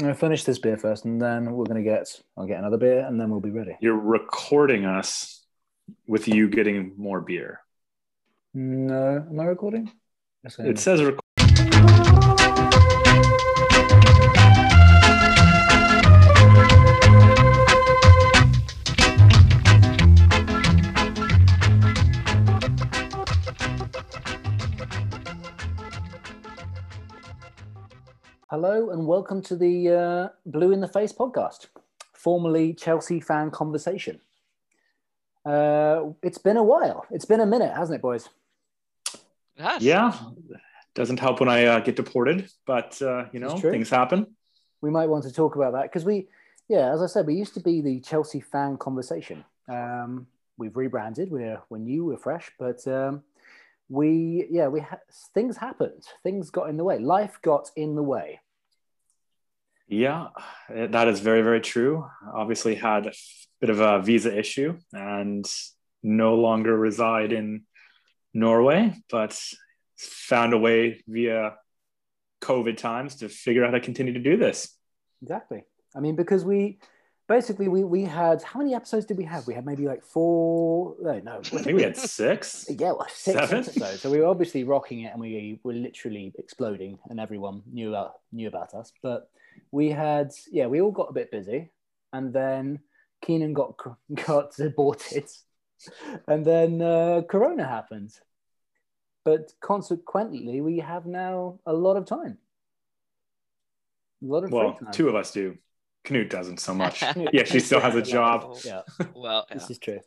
I'm gonna finish this beer first, and then we're gonna get. I'll get another beer, and then we'll be ready. You're recording us with you getting more beer. No, am I recording? Yes, I am. It says rec- Hello, and welcome to the uh, Blue in the Face podcast, formerly Chelsea fan conversation. Uh, it's been a while. It's been a minute, hasn't it, boys? It has. yeah. Doesn't help when I uh, get deported, but uh, you know things happen. We might want to talk about that because we, yeah, as I said, we used to be the Chelsea fan conversation. Um, we've rebranded. We're we're new. We're fresh, but um, we, yeah, we ha- things happened. Things got in the way. Life got in the way. Yeah, eh, that is very very true. Obviously had a bit of a visa issue and no longer reside in Norway, but found a way via COVID times to figure out how to continue to do this. Exactly. I mean, because we basically we we had how many episodes did we have? We had maybe like four. No, no. I think we had six. Yeah, well, six Seven? episodes. So we were obviously rocking it, and we were literally exploding, and everyone knew about knew about us. But we had, yeah, we all got a bit busy, and then Keenan got got aborted, and then uh, Corona happened. But consequently, we have now a lot of time. A lot of Well, free time. two of us do. Knut doesn't so much. Yeah, she still has a job. Yeah, Well, yeah. this is true.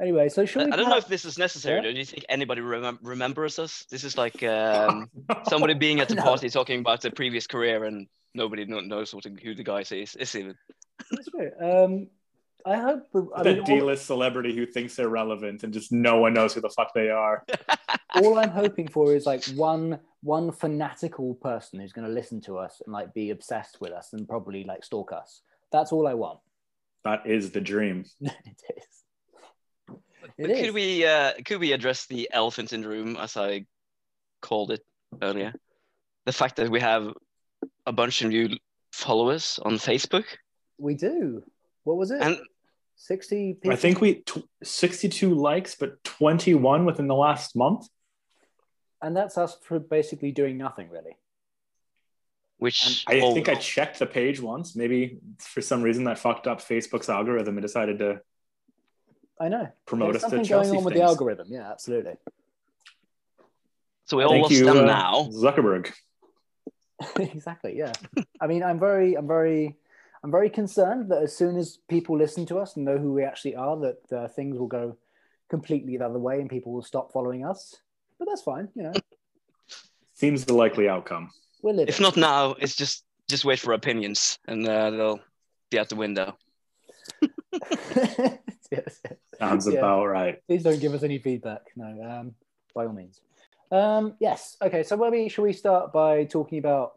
Anyway, so I, should we? I don't know if this is necessary. Yeah. Do you think anybody remem- remembers us? This is like um, somebody being at the No. party talking about their previous career and nobody knows what, who the guy is. It's even. That's true. Um, I hope. the- I the mean, D-list celebrity who thinks they're relevant and just no one knows who the fuck they are. all I'm hoping for is like one one fanatical person who's going to listen to us and like be obsessed with us and probably like stalk us. That's all I want. That is the dream. it is. It But is. could we uh, could we address the elephant in the room, as I called it earlier? The fact that we have a bunch of new followers on Facebook, We do. What was it? and Sixty people. I think we tw 62 likes, but 21 within the last month. And that's us for basically doing nothing really. which I oh, think I checked the page once. Maybe for some reason that fucked up Facebook's algorithm and decided to I know. promote There's us to something Chelsea going on with things. the algorithm. Yeah, absolutely. so we all Thank lost you, them uh, now. Zuckerberg. exactly. Yeah. I mean, I'm very, I'm very, I'm very concerned that as soon as people listen to us and know who we actually are, that uh, things will go completely the other way and people will stop following us. But that's fine. You know, Seems the likely outcome. we're living. If not now, it's just just wait for opinions, and uh, they'll be out the window. yes, yes. Sounds Yeah. about right. Please don't give us any feedback. No, um, by all means. Um, yes. Okay. So maybe should we start by talking about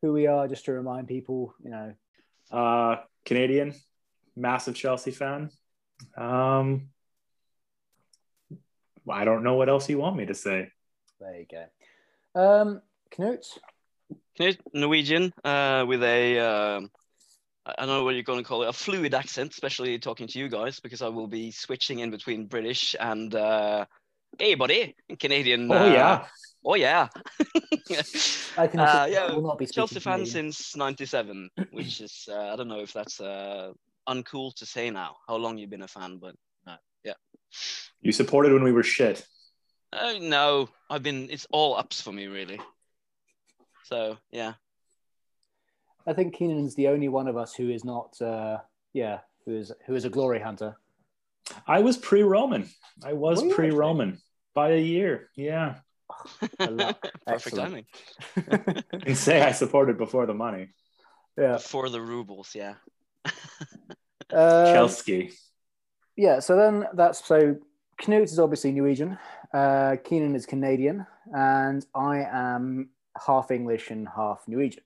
who we are, just to remind people, you know, Uh, Canadian, massive Chelsea fan. Um, I don't know what else you want me to say. there you go. Um, Knut, Knut, Norwegian uh, with a um, I I don't know what you're going to call it, a fluid accent, especially talking to you guys, because I will be switching in between British and uh, hey, buddy, Canadian. Oh uh, yeah, oh yeah. I can Uh, yeah, I will not be Chelsea fan since '97, which is uh, I don't know if that's uh, uncool to say now. How long you've been a fan, but uh, yeah. You supported when we were shit. Oh no, I've been. It's all ups for me, really. So yeah, I think Keenan's the only one of us who is not, uh, yeah, who is who is a glory hunter. I was pre-Roman. I was Were pre-Roman by a year. Yeah, perfect timing. and say I supported before the money. yeah. For the rubles, yeah. Um, Chelsea. Yeah. So then that's so Knut is obviously Norwegian. Uh, Keenan is Canadian, and I am half English and half Norwegian.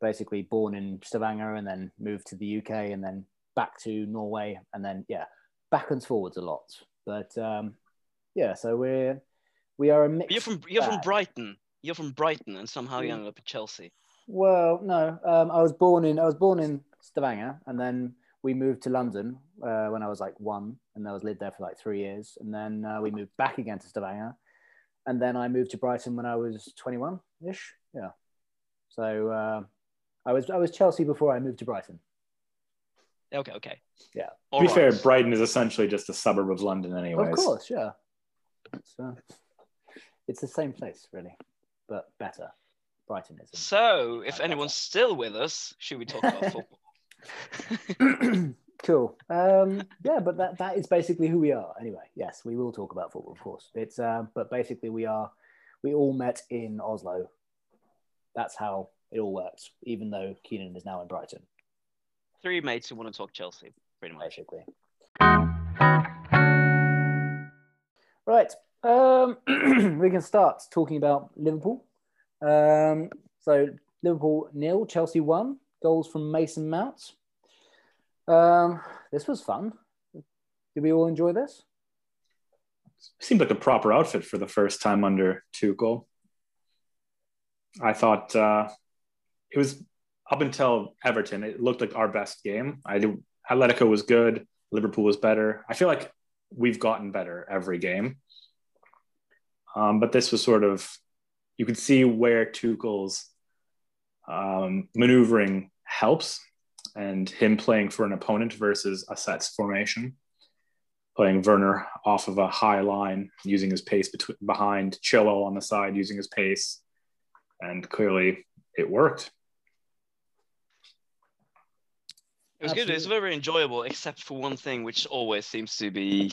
Basically, born in Stavanger and then moved to the UK and then back to Norway and then yeah, back and forwards a lot. But um, yeah, so we're we are a mix. You're from you're from. Brighton. You're from Brighton, and somehow you ended up at Chelsea. Well, no. Um, I was born in I was born in Stavanger, and then we moved to London uh, when I was like one, and I was lived there for like three years, and then uh, we moved back again to Stavanger, and then I moved to Brighton when I was twenty one ish. Yeah. So uh, I was I was Chelsea before I moved to Brighton. Okay, okay. Yeah. to be fair, Brighton is essentially just a suburb of London, anyways. Of course, yeah. It's, uh, it's the same place, really, but better. Brighton is. So, if Right, anyone's still with us, should we talk about football? cool. Um, yeah, but that, that is basically who we are. Anyway, yes, we will talk about football, of course. It's uh, but basically we are we all met in Oslo. That's how it all works. Even though Keenan is now in Brighton, Three mates who want to talk Chelsea, pretty much. basically. Right. Um, we can start talking about Liverpool. Um, so Liverpool nil, Chelsea one. Goals from Mason Mount. Um, this was fun. Did we all enjoy this? Seemed like a proper outfit for the first time under Tuchel. I thought uh, it was up until Everton. It looked like our best game. I do, Atletico was good. Liverpool was better. I feel like we've gotten better every game. Um, but this was sort of you could see where Tuchel's um, maneuvering helps, and him playing for an opponent versus a sets formation playing Werner off of a high line, using his pace between, behind Chilwell on the side, using his pace, and clearly it worked. It was good. It was very enjoyable, except for one thing, which always seems to be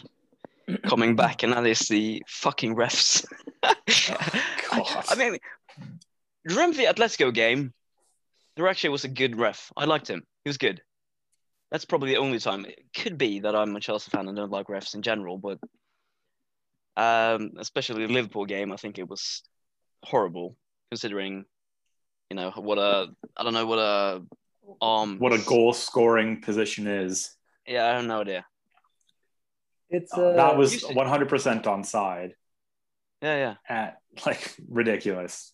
coming back, and that is the fucking refs. I, God. I mean, remember the Atletico game? There actually was a good ref. I liked him. He was good. That's probably the only time. It could be that I'm a Chelsea fan and don't like refs in general, but um, especially the Liverpool game, I think it was horrible considering, you know, what a I don't know what a um What a goal scoring position is. Yeah, I have no idea. It's Uh, uh, that was 100% on side. Yeah, yeah. At, like ridiculous.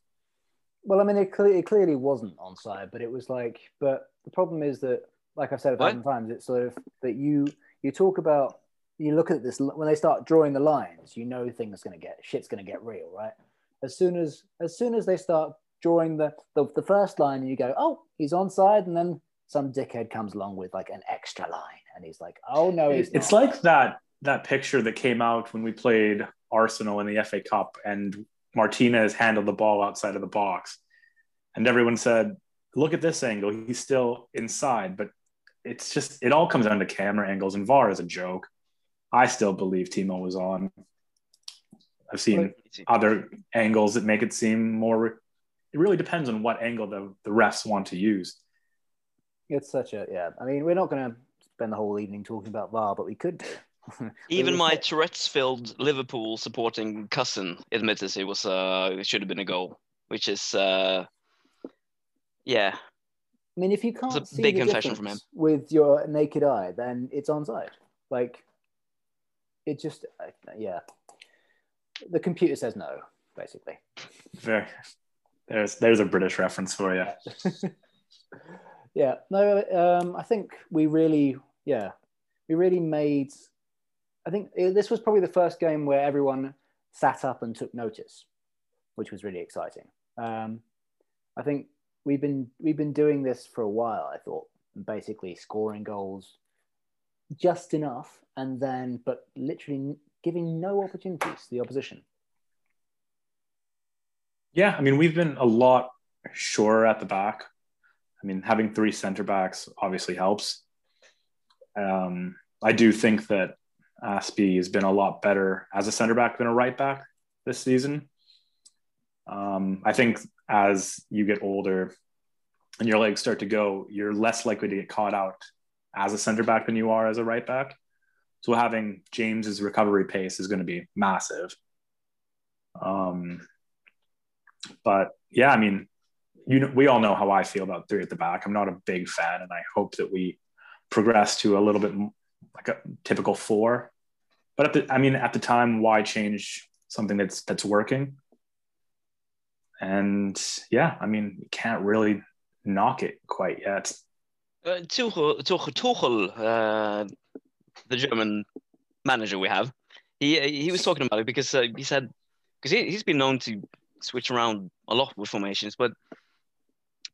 Well. I mean, it, cle- it clearly wasn't onside, but it was like. But the problem is that, like I've said a What? thousand times, it's sort of that you you talk about you look at this when they start drawing the lines, you know things going to get shit's going to get real, right? As soon as as soon as they start drawing the, the the first line, and you go, oh, he's onside, and then some dickhead comes along with like an extra line, and he's like, oh no, he's It's not. like that that picture that came out when we played Arsenal in the FA Cup and Martinez handled the ball outside of the box. And everyone said, look at this angle. He's still inside. But it's just, it all comes down to camera angles, and VAR is a joke. I still believe Timo was on. I've seen other angles that make it seem more. It really depends on what angle the, the refs want to use. It's such a yeah. I mean, we're not going to spend the whole evening talking about VAR, but we could do. Even my Tourette's-filled Liverpool supporting cousin admits it was uh it should have been a goal, which is uh yeah. I mean, if you can't a see big the confession from difference with your naked eye, then it's onside. Like, it just, uh, yeah. The computer says no, basically. Very, there's there's a British reference for you. yeah. No, um, I think we really, yeah, we really made. I think this was probably the first game where everyone sat up and took notice, which was really exciting. Um, I think we've been we've been doing this for a while. I thought basically scoring goals just enough, and then but literally giving no opportunities to the opposition. Yeah, I mean, we've been a lot surer at the back. I mean, having three center backs obviously helps. Um, I do think that Azpi has been a lot better as a center back than a right back this season. Um, I think as you get older and your legs start to go, you're less likely to get caught out as a center back than you are as a right back. So having James's recovery pace is going to be massive. Um, but yeah, I mean, you know, we all know how I feel about three at the back. I'm not a big fan, and I hope that we progress to a little bit like a typical four. But at the, I mean, at the time, why change something that's that's working? And yeah, I mean, you can't really knock it quite yet. Uh, Tuchel, Tuchel, uh, the German manager we have, he he was talking about it because uh, he said because he, he's been known to switch around a lot with formations, but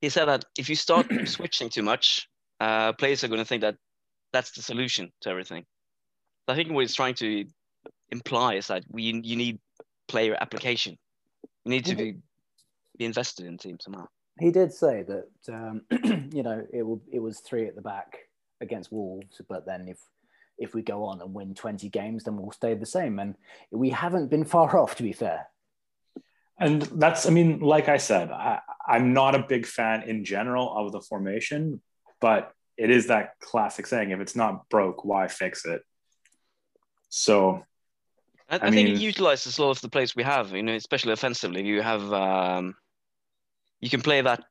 he said that if you start switching too much, uh, players are going to think that that's the solution to everything. I think what he's trying to imply is that we you need player application. You need to be, be invested in the team somehow. He did say that um, you know it will, it was three at the back against Wolves, but then if if we go on and win 20 games, then we'll stay the same. And we haven't been far off, to be fair. And that's, I mean, like I said, I, I'm not a big fan in general of the formation, but it is that classic saying if it's not broke, why fix it? So, I, I, I mean, think it utilizes a lot of the players we have, you know, especially offensively. You have, um, you can play that,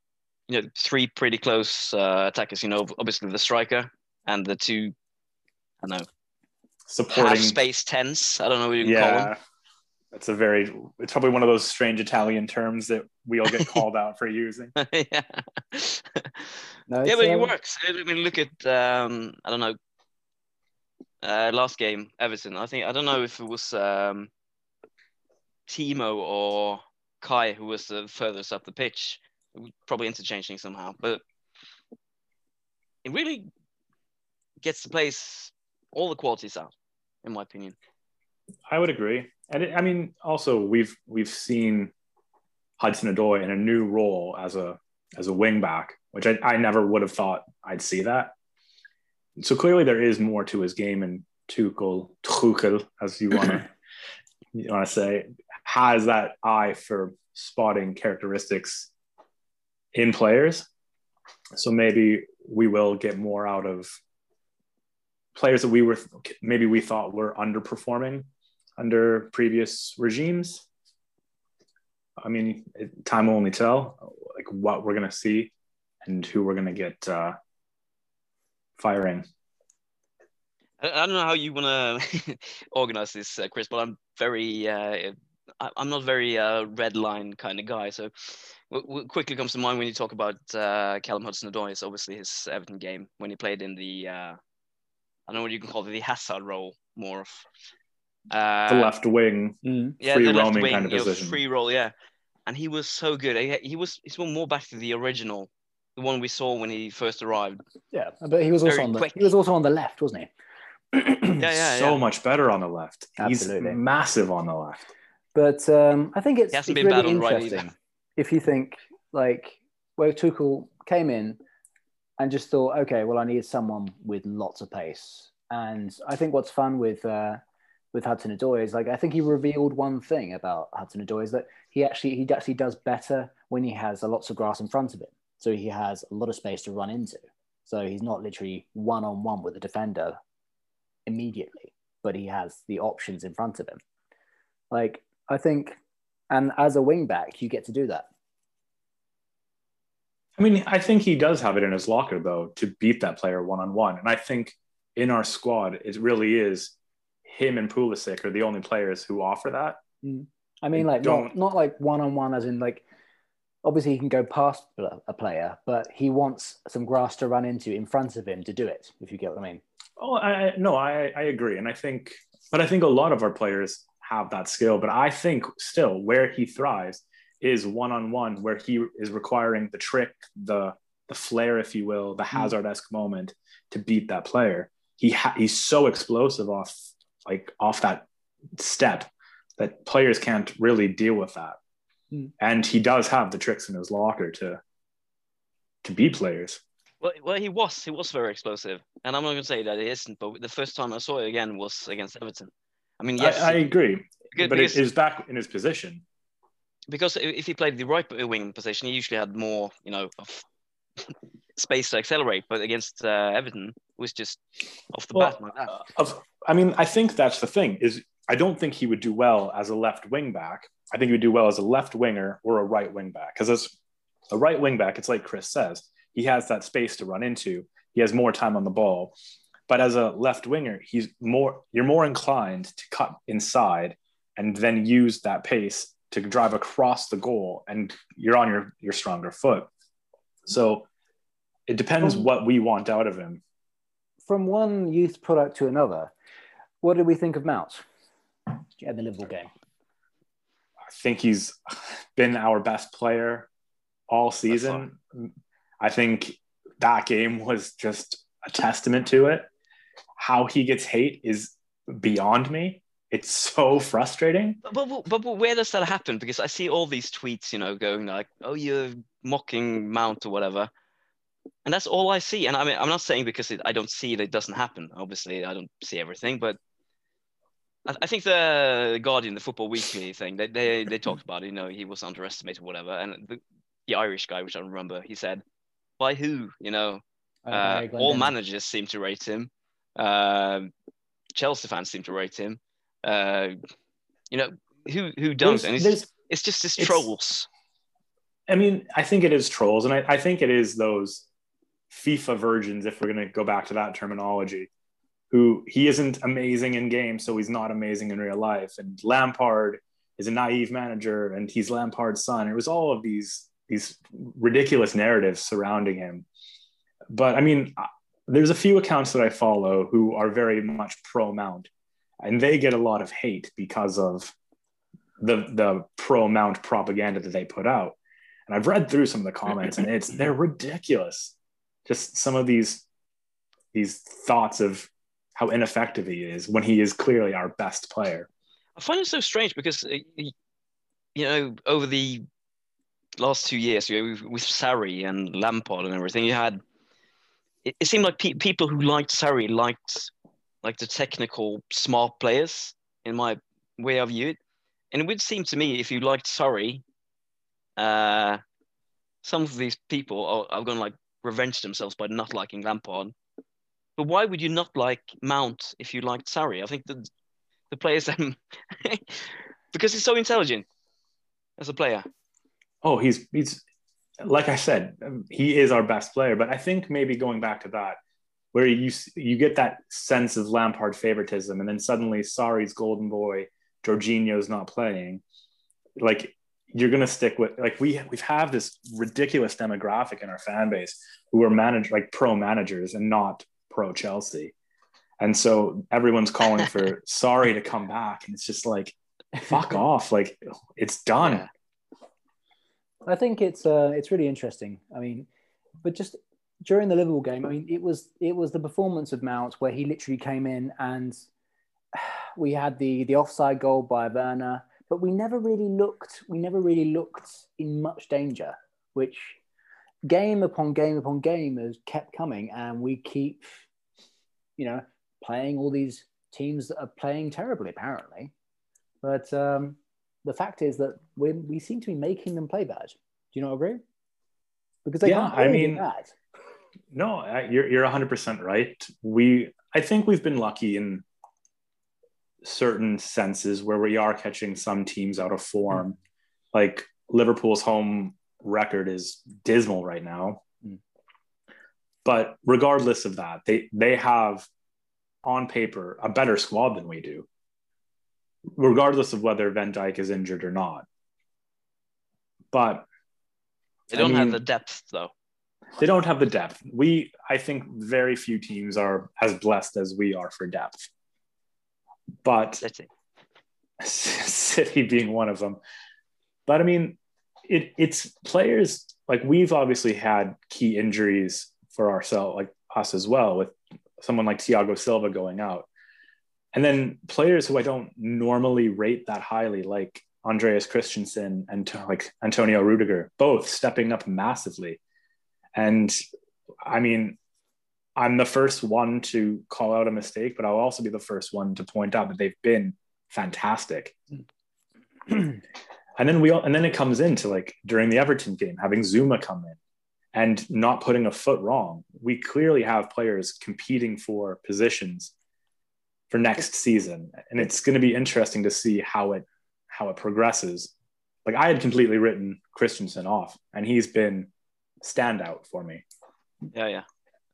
you know, three pretty close uh, attackers, you know, obviously the striker and the two I don't know. Supporting half space tense. I don't know what you yeah, call them. That's a very. It's probably one of those strange Italian terms that we all get called out for using. yeah. No, yeah, but um... it works. I mean, look at um, I don't know. Uh, last game, Everton. I think I don't know if it was um, Timo or Kai who was the furthest up the pitch. Probably interchanging somehow, but it really gets the place all the qualities out, in my opinion. I would agree, and it, I mean, also we've we've seen Hudson Odoi in a new role as a as a wing back, which I, I never would have thought I'd see that. So clearly, there is more to his game, and Tuchel, Tuchel, as you want to you want to say, has that eye for spotting characteristics in players. So maybe we will get more out of players that we were maybe we thought were underperforming under previous regimes. I mean, time will only tell like what we're gonna see and who we're gonna get uh, firing. I don't know how you want to organize this, uh, Chris, but I'm very, uh, I'm not very uh, red line kind of guy. So, what quickly comes to mind when you talk about uh, Callum Hudson-Odoi is obviously his Everton game when he played in the uh, I don't know what you can call it, the Hazard role more of. Uh, the left wing, mm. yeah, free roaming wing, kind of position. Free role, yeah. And he was so good. He, he was he's more back to the original, the one we saw when he first arrived. Yeah, but he was also on the quick. he was also on the left, wasn't he? yeah, yeah, so yeah. much better on the left. Absolutely. He's massive on the left. But um, I think it's, it's really interesting right if you think like where Tuchel came in and just thought, okay, well, I need someone with lots of pace. And I think what's fun with uh, with Hudson Odoi is like I think he revealed one thing about Hudson Odoi is that he actually he actually does better when he has a lots of grass in front of him. So he has a lot of space to run into. So he's not literally one on one with the defender immediately, but he has the options in front of him. Like I think, and as a wing back, you get to do that. I mean, I think he does have it in his locker though to beat that player one on one, and I think in our squad it really is him and Pulisic are the only players who offer that. Mm. I mean, like don't... not, not like one on one, as in like obviously he can go past a player, but he wants some grass to run into in front of him to do it. If you get what I mean. Oh, I no, I I agree, and I think, but I think a lot of our players have that skill. But I think still where he thrives is one on one, where he is requiring the trick, the the flair, if you will, the hmm. Hazard esque moment to beat that player. He ha- he's so explosive off like off that step that players can't really deal with that. Mm. And he does have the tricks in his locker to to beat players. Well, well, he was he was very explosive, and I'm not going to say that he isn't. But the first time I saw it again was against Everton. I mean, yes, I, I agree, but because, it is back in his position because if he played the right wing position, he usually had more, you know, space to accelerate. But against uh, Everton, it was just off the well, bat like that. Uh, I mean, I think that's the thing is I don't think he would do well as a left wing back. I think he would do well as a left winger or a right wing back because as a right wing back, it's like Chris says, he has that space to run into. He has more time on the ball. But as a left winger, he's more you're more inclined to cut inside and then use that pace to drive across the goal and you're on your your stronger foot So it depends what we want out of him. From one youth product to another, what did we think of Mount at the Liverpool game? I think he's been our best player all season. I think that game was just a testament to it. How he gets hate is beyond me. It's so frustrating. But, but, but, but where does that happen? Because I see all these tweets, you know, going like, "Oh, you're mocking Mount or whatever," and that's all I see. And I mean, I'm not saying because it, I don't see it, it doesn't happen. Obviously, I don't see everything, but I, I think the Guardian, the Football Weekly thing, they they, they talked about it. You know, he was underestimated, or whatever. And the, the Irish guy, which I remember, he said, "By who?" You know, Uh, uh, all managers seem to rate him. Um Chelsea fans seem to rate him. Uh, you know, who who There's- don't? And it's, it's just this trolls. I mean, I think it is trolls, and I, I think it is those FIFA virgins, if we're going to go back to that terminology, who he isn't amazing in game, so he's not amazing in real life. And Lampard is a naive manager, and he's Lampard's son. It was all of these these ridiculous narratives surrounding him. But I mean, there's a few accounts that I follow who are very much pro Mount, and they get a lot of hate because of the the pro Mount propaganda that they put out. And I've read through some of the comments, and it's they're ridiculous. Just some of these these thoughts of how ineffective he is when he is clearly our best player. I find it so strange because uh, you know over the last two years, you know, with, with and Lampard and everything, you had it, it seemed like pe- people who liked Sarri liked like the technical smart players in my way of view it. And it would seem to me if you liked Sarri, uh, some of these people are, are going to like revenge themselves by not liking Lampard. But why would you not like Mount if you liked Sarri? I think the the players that um, because he's so intelligent as a player. Oh, he's he's like I said, um, he is our best player. But I think maybe going back to that, where you you get that sense of Lampard favoritism, and then suddenly Sarri's golden boy, Jorginho's not playing. Like you're gonna stick with like we we have this ridiculous demographic in our fan base who are managed like pro managers and not pro Chelsea. And so everyone's calling for Sarri to come back. And it's just like, fuck off. Like it's done. I think it's uh, it's really interesting. I mean, but just during the Liverpool game, I mean, it was it was the performance of Mount where he literally came in and we had the the offside goal by Werner, but we never really looked we never really looked in much danger, which game upon game upon game has kept coming, and we keep, you know, playing all these teams that are playing terribly apparently, but. um the fact is that we we seem to be making them play bad. Do you not agree? Because they Yeah, can't I mean- bad. No, you're you're 100% right. We I think we've been lucky in certain senses where we are catching some teams out of form. Like Liverpool's home record is dismal right now. Mm. But regardless of that, they they have on paper a better squad than we do. Regardless of whether Van Dijk is injured or not. But They don't have mean- the depth though. they don't have the depth. We, I think, very few teams are as blessed as we are for depth. But City. City being one of them. But I mean, it, it's players like we've obviously had key injuries for ourselves, like us as well, with someone like Thiago Silva going out. And then players who I don't normally rate that highly, like Andreas Christensen and like Antonio Rudiger, both stepping up massively. And I mean, I'm the first one to call out a mistake, but I'll also be the first one to point out that they've been fantastic. and then we all, and then it comes into like during the Everton game, having Zouma come in and not putting a foot wrong. We clearly have players competing for positions for next season, and it's going to be interesting to see how it how it progresses. Like I had completely written Christensen off, and he's been standout for me. Yeah, yeah,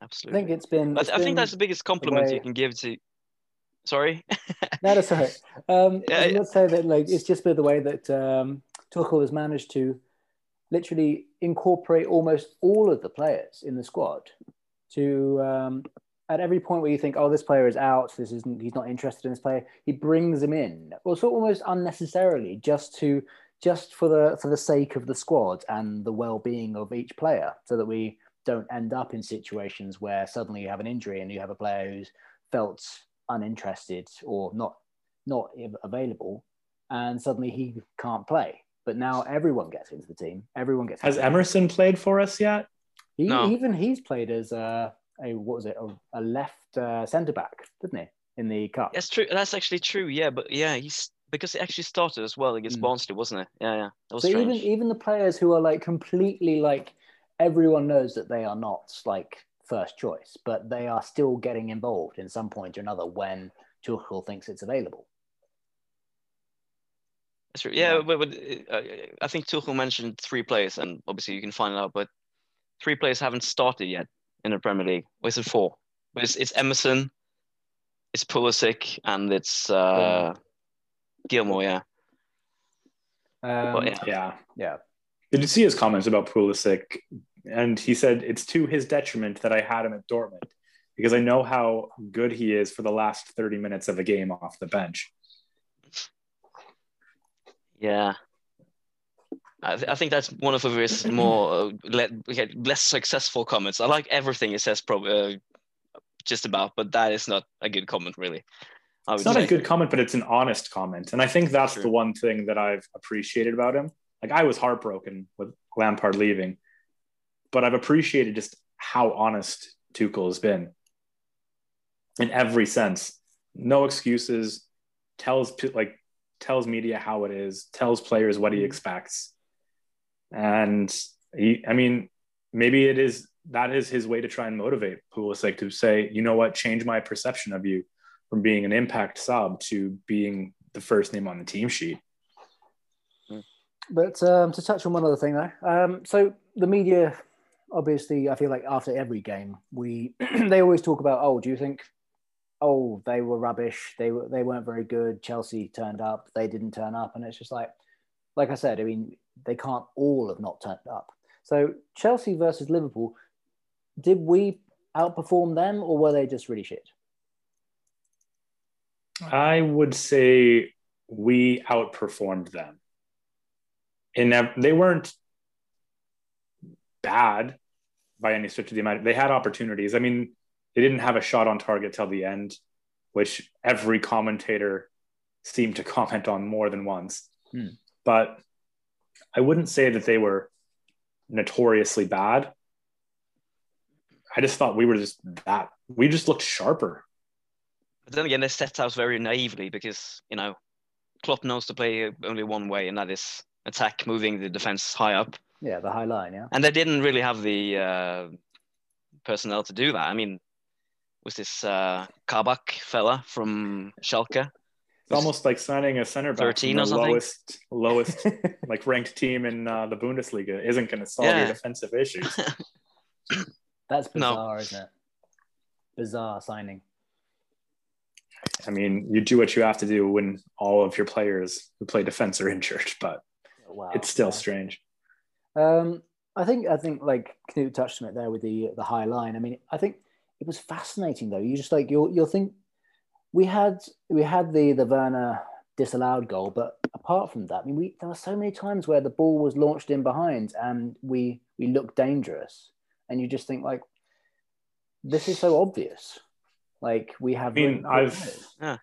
I think it's been. I, it's I think been- that's the biggest compliment way- you can give to. Sorry. No, that's all right. Um, Yeah, going to say that like it's just been the way that um, Tuchel has managed to literally incorporate almost all of the players in the squad to um, at every point where you think, oh, this player is out, this isn't, he's not interested in this player, he brings them in, also almost unnecessarily, just to just for the for the sake of the squad and the well-being of each player, so that we don't end up in situations where suddenly you have an injury and you have a player who's felt uninterested or not not available, and suddenly he can't play. But now everyone gets into the team. Everyone gets. Has Emerson played for us yet? He, no. Even he's played as a, a what was it a, a left uh, centre back, didn't he, in the cup? That's true. That's actually true. Yeah, but yeah, he's because it actually started as well against mm. Barnsley, wasn't it? Yeah, yeah. so strange. even even the players who are like completely like everyone knows that they are not like first choice, but they are still getting involved in some point or another when Tuchel thinks it's available. That's true. Yeah, yeah. but, but uh, I think Tuchel mentioned three players, and obviously you can find it out, but three players haven't started yet in the Premier League. Or is it four? But it's, it's Emerson, it's Pulisic, and it's uh, Gilmour. Yeah. Um, but, yeah. yeah. Yeah. Did you see his comments about Pulisic? And he said it's to his detriment that I had him at Dortmund because I know how good he is for the last 30 minutes of a game off the bench. Yeah. I, th- I think that's one of his more uh, le- less successful comments. I like everything he says, probably uh, just about, but that is not a good comment, really. It's not say. a good comment, but it's an honest comment, and I think that's True. the one thing that I've appreciated about him. Like I was heartbroken with Lampard leaving, but I've appreciated just how honest Tuchel has been in every sense. No excuses. Tells like tells media how it is. Tells players what he mm-hmm. expects, and he. I mean, maybe it is that is his way to try and motivate Pulisic to say, you know what, change my perception of you from being an impact sub to being the first name on the team sheet. But um, to touch on one other thing, though, um, so the media, obviously, I feel like after every game, we they always talk about, oh, do you think, oh, they were rubbish, they were they weren't very good. Chelsea turned up, they didn't turn up, and it's just like, like I said, I mean, they can't all have not turned up. So Chelsea versus Liverpool, did we outperform them, or were they just really shit? I would say we outperformed them and they weren't bad by any stretch of the amount. They had opportunities. I mean, they didn't have a shot on target till the end, which every commentator seemed to comment on more than once. Hmm. But I wouldn't say that they were notoriously bad. I just thought we were just that we just looked sharper. But then again, they set out very naively because you know Klopp knows to play only one way, and that is attack, moving the defense high up. Yeah, the high line. Yeah, and they didn't really have the uh, personnel to do that. I mean, was this uh, Kabak fella from Schalke? It's almost like signing a center back 13 from the lowest, lowest like ranked team in uh, the Bundesliga isn't going to solve yeah. your defensive issues. That's bizarre, no. isn't it? Bizarre signing. I mean, you do what you have to do when all of your players who play defense are injured, but wow. it's still yeah. strange. Um, I think I think like Knut touched on it there with the the high line. I mean, I think it was fascinating though. You just like you'll you'll think we had we had the the Werner disallowed goal, but apart from that, I mean, we there were so many times where the ball was launched in behind and we we looked dangerous, and you just think like this is so obvious. Like we have. I mean, I've yeah.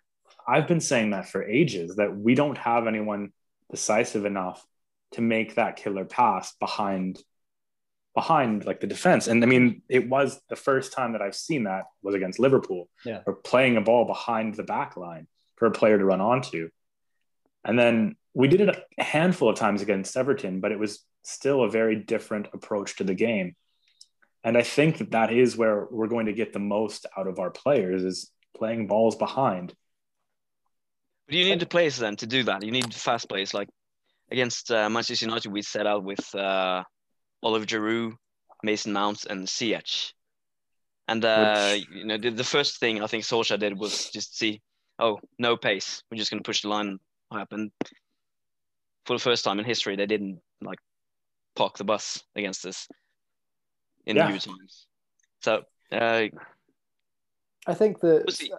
I've been saying that for ages that we don't have anyone decisive enough to make that killer pass behind behind like the defense. And I mean, it was the first time that I've seen that was against Liverpool. Yeah. Or playing a ball behind the back line for a player to run onto. And then we did it a handful of times against Everton, but it was still a very different approach to the game. And I think that that is where we're going to get the most out of our players is playing balls behind. But you need the place then to do that. You need fast players. Like against uh, Manchester United, we set out with uh, Oliver Giroud, Mason Mount, and Ziyech. And uh, Which... you know, the, the, first thing I think Solskjaer did was just see, oh, no pace. We're just going to push the line up. And for the first time in history, they didn't like park the bus against us in Yeah. new times. So uh, I think that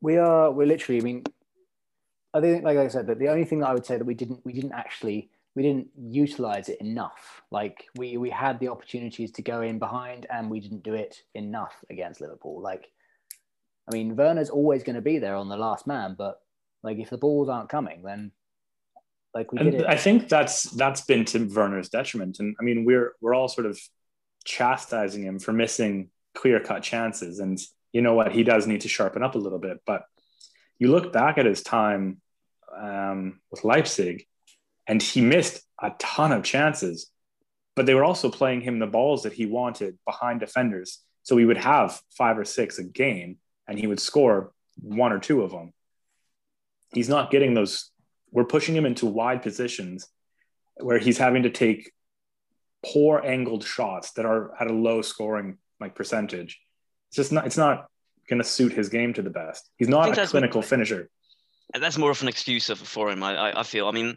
we are we're literally. I mean, I think like I said that the only thing that I would say that we didn't we didn't actually we didn't utilize it enough. Like we we had the opportunities to go in behind and we didn't do it enough against Liverpool. Like, I mean, Werner's always going to be there on the last man, but like if the balls aren't coming, then like we did And it. I think that's that's been to Werner's detriment. And I mean, we're we're all sort of chastising him for missing clear cut chances. And you know what? He does need to sharpen up a little bit. But you look back at his time um, with Leipzig, and he missed a ton of chances. But they were also playing him the balls that he wanted behind defenders. So he would have five or six a game, and he would score one or two of them. He's not getting those we're pushing him into wide positions where he's having to take poor angled shots that are at a low scoring like percentage. It's just not it's not going to suit his game to the best. He's not a clinical what- finisher. That's more of an excuse for him. I, I, feel. I mean,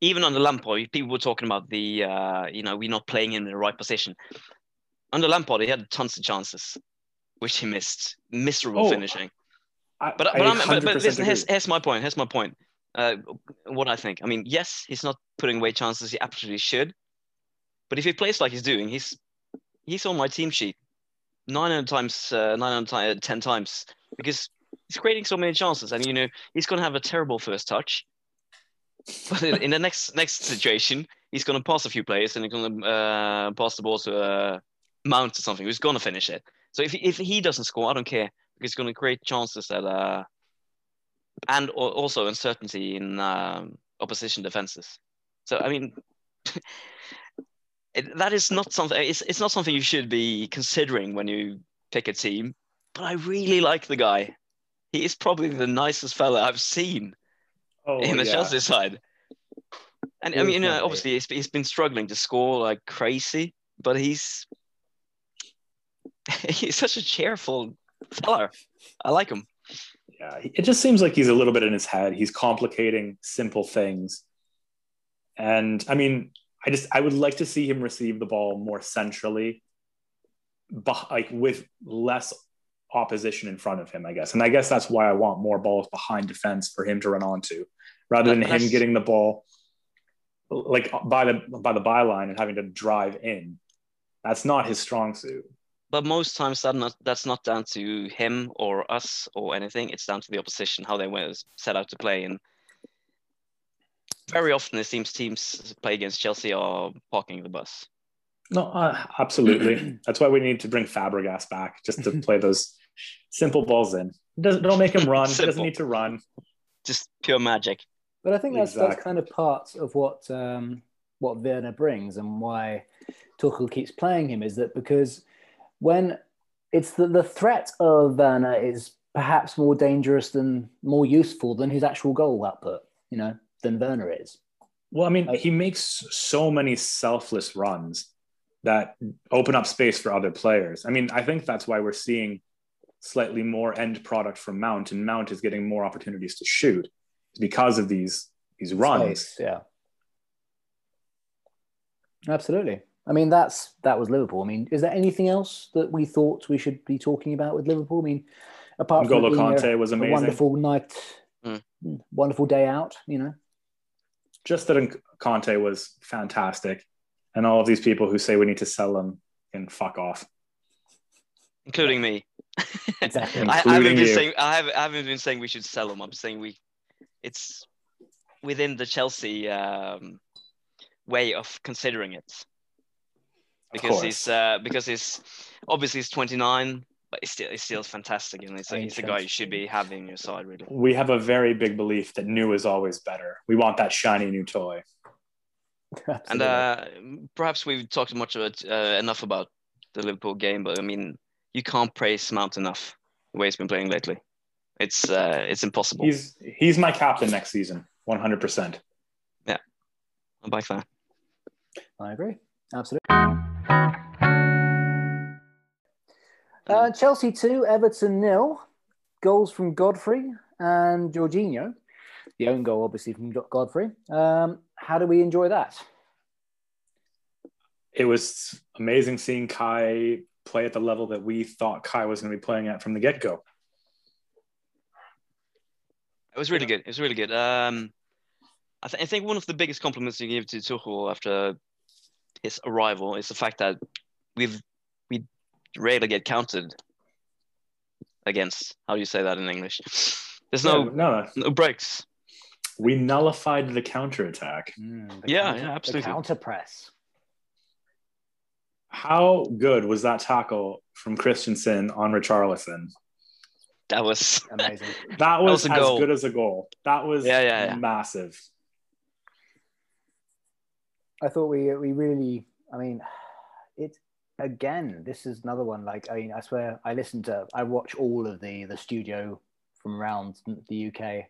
even under Lampard, people were talking about the, uh, you know, we're not playing him in the right position. Under Lampard, he had tons of chances, which he missed. Miserable Oh, finishing. I, But I but, I'm, but, but listen, here's, here's my point. Here's my point. Uh, what I think. I mean, yes, he's not putting away chances he absolutely should. But if he plays like he's doing, he's he's on my team sheet nine hundred times, uh, nine hundred ti- uh, ten times because he's creating so many chances, and you know he's going to have a terrible first touch. But in, in the next next situation, he's going to pass a few players and he's going to uh, pass the ball to uh, Mount or something. Who's going to finish it? So if if he doesn't score, I don't care because he's going to create chances that uh and also uncertainty in um, opposition defenses. So I mean, it, that is not something. It's it's not something you should be considering when you pick a team. But I really like the guy. He is probably the nicest fella I've seen Oh, in the yeah. Chelsea side. And I mean, you know, obviously he's, he's been struggling to score like crazy, but he's he's such a cheerful fella. I like him. yeah, it just seems like he's a little bit in his head. He's complicating simple things. And I mean, I just I would like to see him receive the ball more centrally, but like with less opposition in front of him, I guess. And I guess that's why I want more balls behind defense for him to run onto, rather than him getting the ball like by the by the byline and having to drive in. That's not his strong suit. But most times that not, that's not down to him or us or anything. It's down to the opposition, how they were set out to play. And very often it seems teams play against Chelsea are parking the bus. No, uh, absolutely. That's why we need to bring Fabregas back just to play those simple balls in. Doesn't don't make him run. He doesn't need to run. Just pure magic. But I think that's that's kind of part of what um, what Werner brings and why Tuchel keeps playing him is that because when it's the, the threat of Werner is perhaps more dangerous than more useful than his actual goal output, you know, than Werner is. Well, I mean, Like- he makes so many selfless runs that open up space for other players. I mean, I think that's why we're seeing slightly more end product from Mount, and Mount is getting more opportunities to shoot because of these these runs. Space, yeah. Absolutely. I mean, that's that was Liverpool. I mean, is there anything else that we thought we should be talking about with Liverpool? I mean, apart from N'Golo it being a- Kante was a amazing. wonderful night, Mm. wonderful day out. You know, Just that Kante was fantastic, and all of these people who say we need to sell him can fuck off. Including me. Exactly. I, I haven't been you. saying I haven't, I haven't been saying we should sell them. I'm saying we, it's within the Chelsea um, way of considering it because course. he's uh, because he's obviously he's 29, but he's still he's still fantastic and he's, a- he's the guy you should be having your side really. we have a very big belief that new is always better. We want that shiny new toy. And uh, perhaps we've talked much about uh, enough about the Liverpool game, but I mean you can't praise Mount enough the way he's been playing lately. It's uh, it's impossible. He's he's my captain next season, one hundred percent. I'm a big. I agree. Absolutely. Uh, Chelsea two, Everton nil. Goals from Godfrey and Jorginho. The own goal, obviously, from Godfrey. Um, how do we enjoy that? it was amazing seeing Kai play at the level that we thought Kai was going to be playing at from the get go. It was really good. It was really good. Um, I, th- I think one of the biggest compliments you give to Tuchel after his arrival is the fact that we've we rarely get counted against. How do you say that in English? There's no, no, no. no breaks. We nullified the counterattack. Mm, the Yeah, counter- yeah, the counter press. How good was that tackle from Christensen on Richarlison? That was Amazing. That was, was as goal. good as a goal. That was Yeah, yeah, yeah. massive. I thought we we really. I mean, it again. This is another one. Like I mean, I swear, I listen to. I watch all of the the studio from around the UK.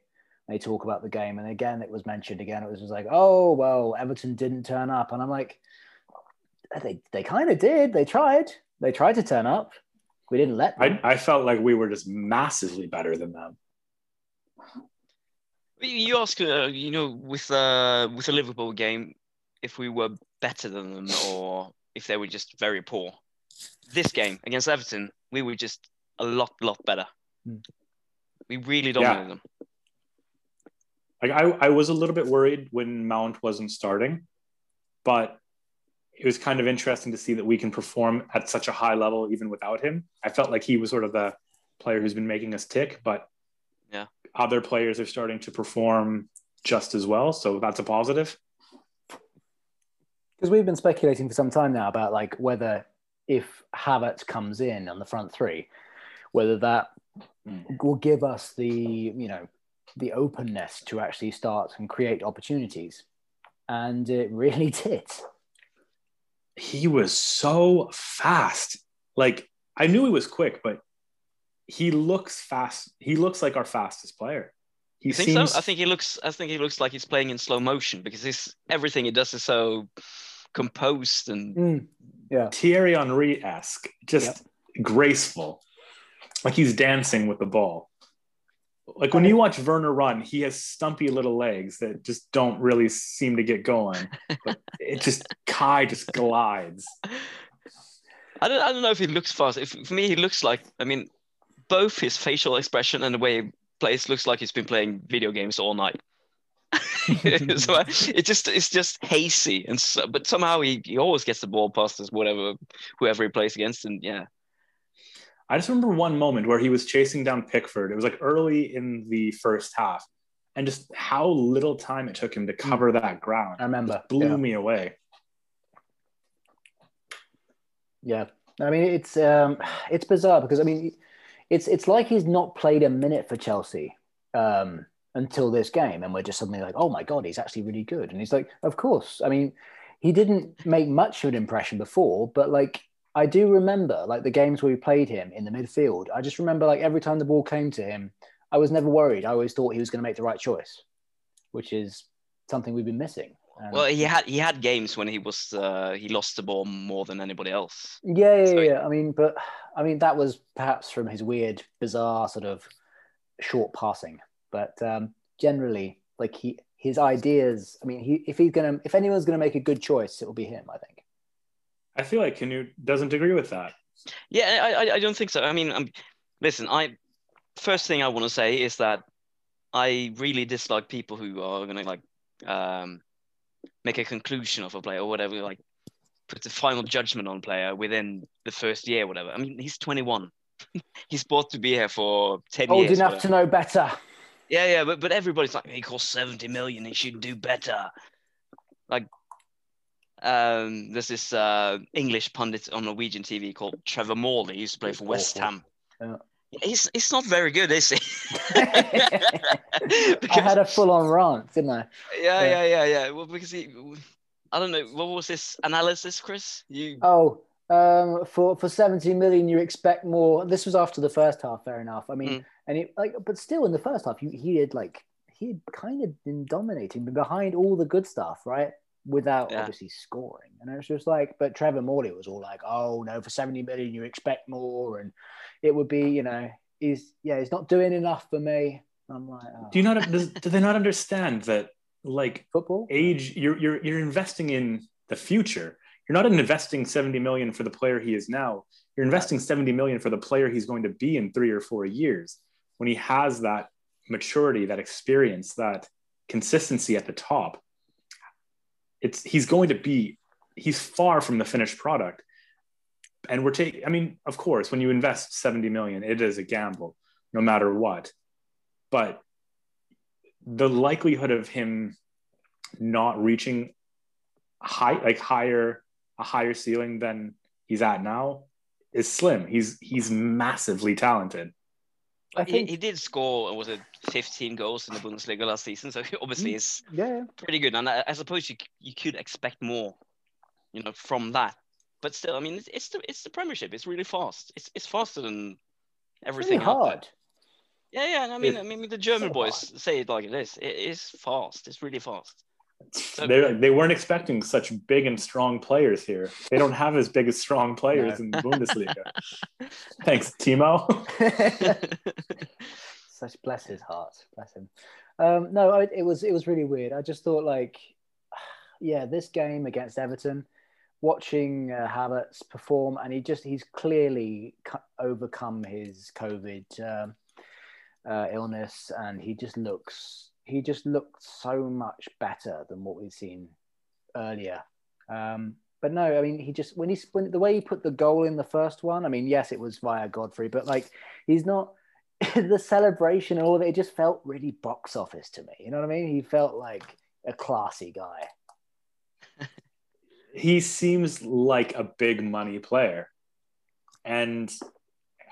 They talk about the game, and again, it was mentioned again. It was just like, oh well, Everton didn't turn up, and I'm like, they they kind of did. They tried. They tried to turn up. We didn't let them. I, I felt like we were just massively better than them. You ask, uh, you know, with uh, with a Liverpool game, if we were better than them or if they were just very poor. This game against Everton, we were just a lot, lot better. Hmm. We really dominated them. Like I, I was a little bit worried when Mount wasn't starting, but it was kind of interesting to see that we can perform at such a high level even without him. I felt like he was sort of the player who's been making us tick, but Yeah. other players are starting to perform just as well. So that's a positive. because we've been speculating for some time now about like whether if Havertz comes in on the front three, whether that Mm. will give us the you know the openness to actually start and create opportunities, and it really did. He was so fast. Like I knew he was quick, but he looks fast. He looks like our fastest player. He You think seems so? I think he looks. I think he looks like he's playing in slow motion because his everything he does is so composed and hmm. Yeah, Thierry Henry esque, just graceful, like he's dancing with the ball. Like when you watch Werner run, he has stumpy little legs that just don't really seem to get going. But it just Kai just glides. I don't. I don't know if he looks fast. If, for me, he looks like. I mean, both his facial expression and the way he plays looks like he's been playing video games all night. so I- it just it's just hazy and so, but somehow he, he always gets the ball past us whatever whoever he plays against and yeah I just remember one moment where he was chasing down Pickford. It was like early in the first half, and just how little time it took him to cover that ground I remember. just blew Yeah. me away. Yeah, I mean it's um, it's bizarre because I mean it's it's like he's not played a minute for Chelsea um, until this game, and we're just suddenly like, oh my god, he's actually really good, and he's like, of course. I mean, he didn't make much of an impression before, but like I do remember like the games where we played him in the midfield. I just remember like every time the ball came to him, I was never worried. I always thought he was going to make the right choice, which is something we've been missing. And- well he had he had games when he was uh, he lost the ball more than anybody else Yeah, yeah, So- yeah. I mean, but I mean that was perhaps from his weird, bizarre sort of short passing. But um, generally, like he, his ideas. I mean, he if he's gonna, if anyone's gonna make a good choice, it will be him. I think. I feel like Canute doesn't agree with that. Yeah, I, I, I don't think so. I mean, um, listen, I first thing I want to say is that I really dislike people who are gonna like um, make a conclusion of a player or whatever, like put the final judgment on a player within the first year, whatever. I mean, he's 21. he's supposed to be here for 10 Old years. enough whatever. to know better. Yeah, yeah, but but everybody's like, he costs 70 million, he should do better. Like, um, there's this uh, English pundit on Norwegian TV called Trevor Morley. He used to play for West. Ham. Yeah. He's he's not very good, is he? I had a full-on rant, didn't I? yeah, yeah. yeah, yeah, yeah. Well, because he, I don't know, what was this analysis, Chris? You Oh, um, for for seventy million, you expect more. This was after the first half. Fair enough. I mean, Mm. and it like, but still in the first half, he, he had like he had kind of been dominating, but behind all the good stuff, right? Without Yeah. obviously scoring, and it was just like, but Trevor Morley was all like, "Oh no, for seventy million, you expect more," and it would be, you know, he's yeah, he's not doing enough for me. I'm like, oh, Do you not? Does, do they not understand that like football? age? You're you're you're investing in the future. you're not investing 70 million for the player he is now. You're investing 70 million for the player he's going to be in three or four years when he has that maturity, that experience, that consistency at the top. It's he's going to be he's far from the finished product. And we're taking, I mean, of course, when you invest 70 million, it is a gamble no matter what. But the likelihood of him not reaching high, like higher, a higher ceiling than he's at now is slim. He's he's massively talented. I think he, he did score was it 15 goals in the Bundesliga last season, so he obviously Mm, is yeah, pretty good. And I, I suppose you you could expect more, you know, from that. But still, I mean, it's, it's the it's the Premiership. It's really fast. It's it's faster than it's everything really hard. Yeah, yeah. I mean, It- I mean, the German so boys say it like it is. It is fast. It's really fast. They they weren't expecting such big and strong players here. They don't have as big as strong players No. in the Bundesliga. Thanks, Timo. Such bless his heart, bless him. Um, no, I, it was it was really weird. I just thought like, yeah, this game against Everton, watching uh, Havertz perform, and he just he's clearly co- overcome his COVID um, uh, illness, and he just looks he just looked so much better than what we've seen earlier. Um, but no, I mean, he just when he when, the way he put the goal in the first one. I mean, yes, it was via Godfrey, but like he's not the celebration and all that. It just felt really box office to me. You know what I mean? He felt like a classy guy. he seems like a big money player. And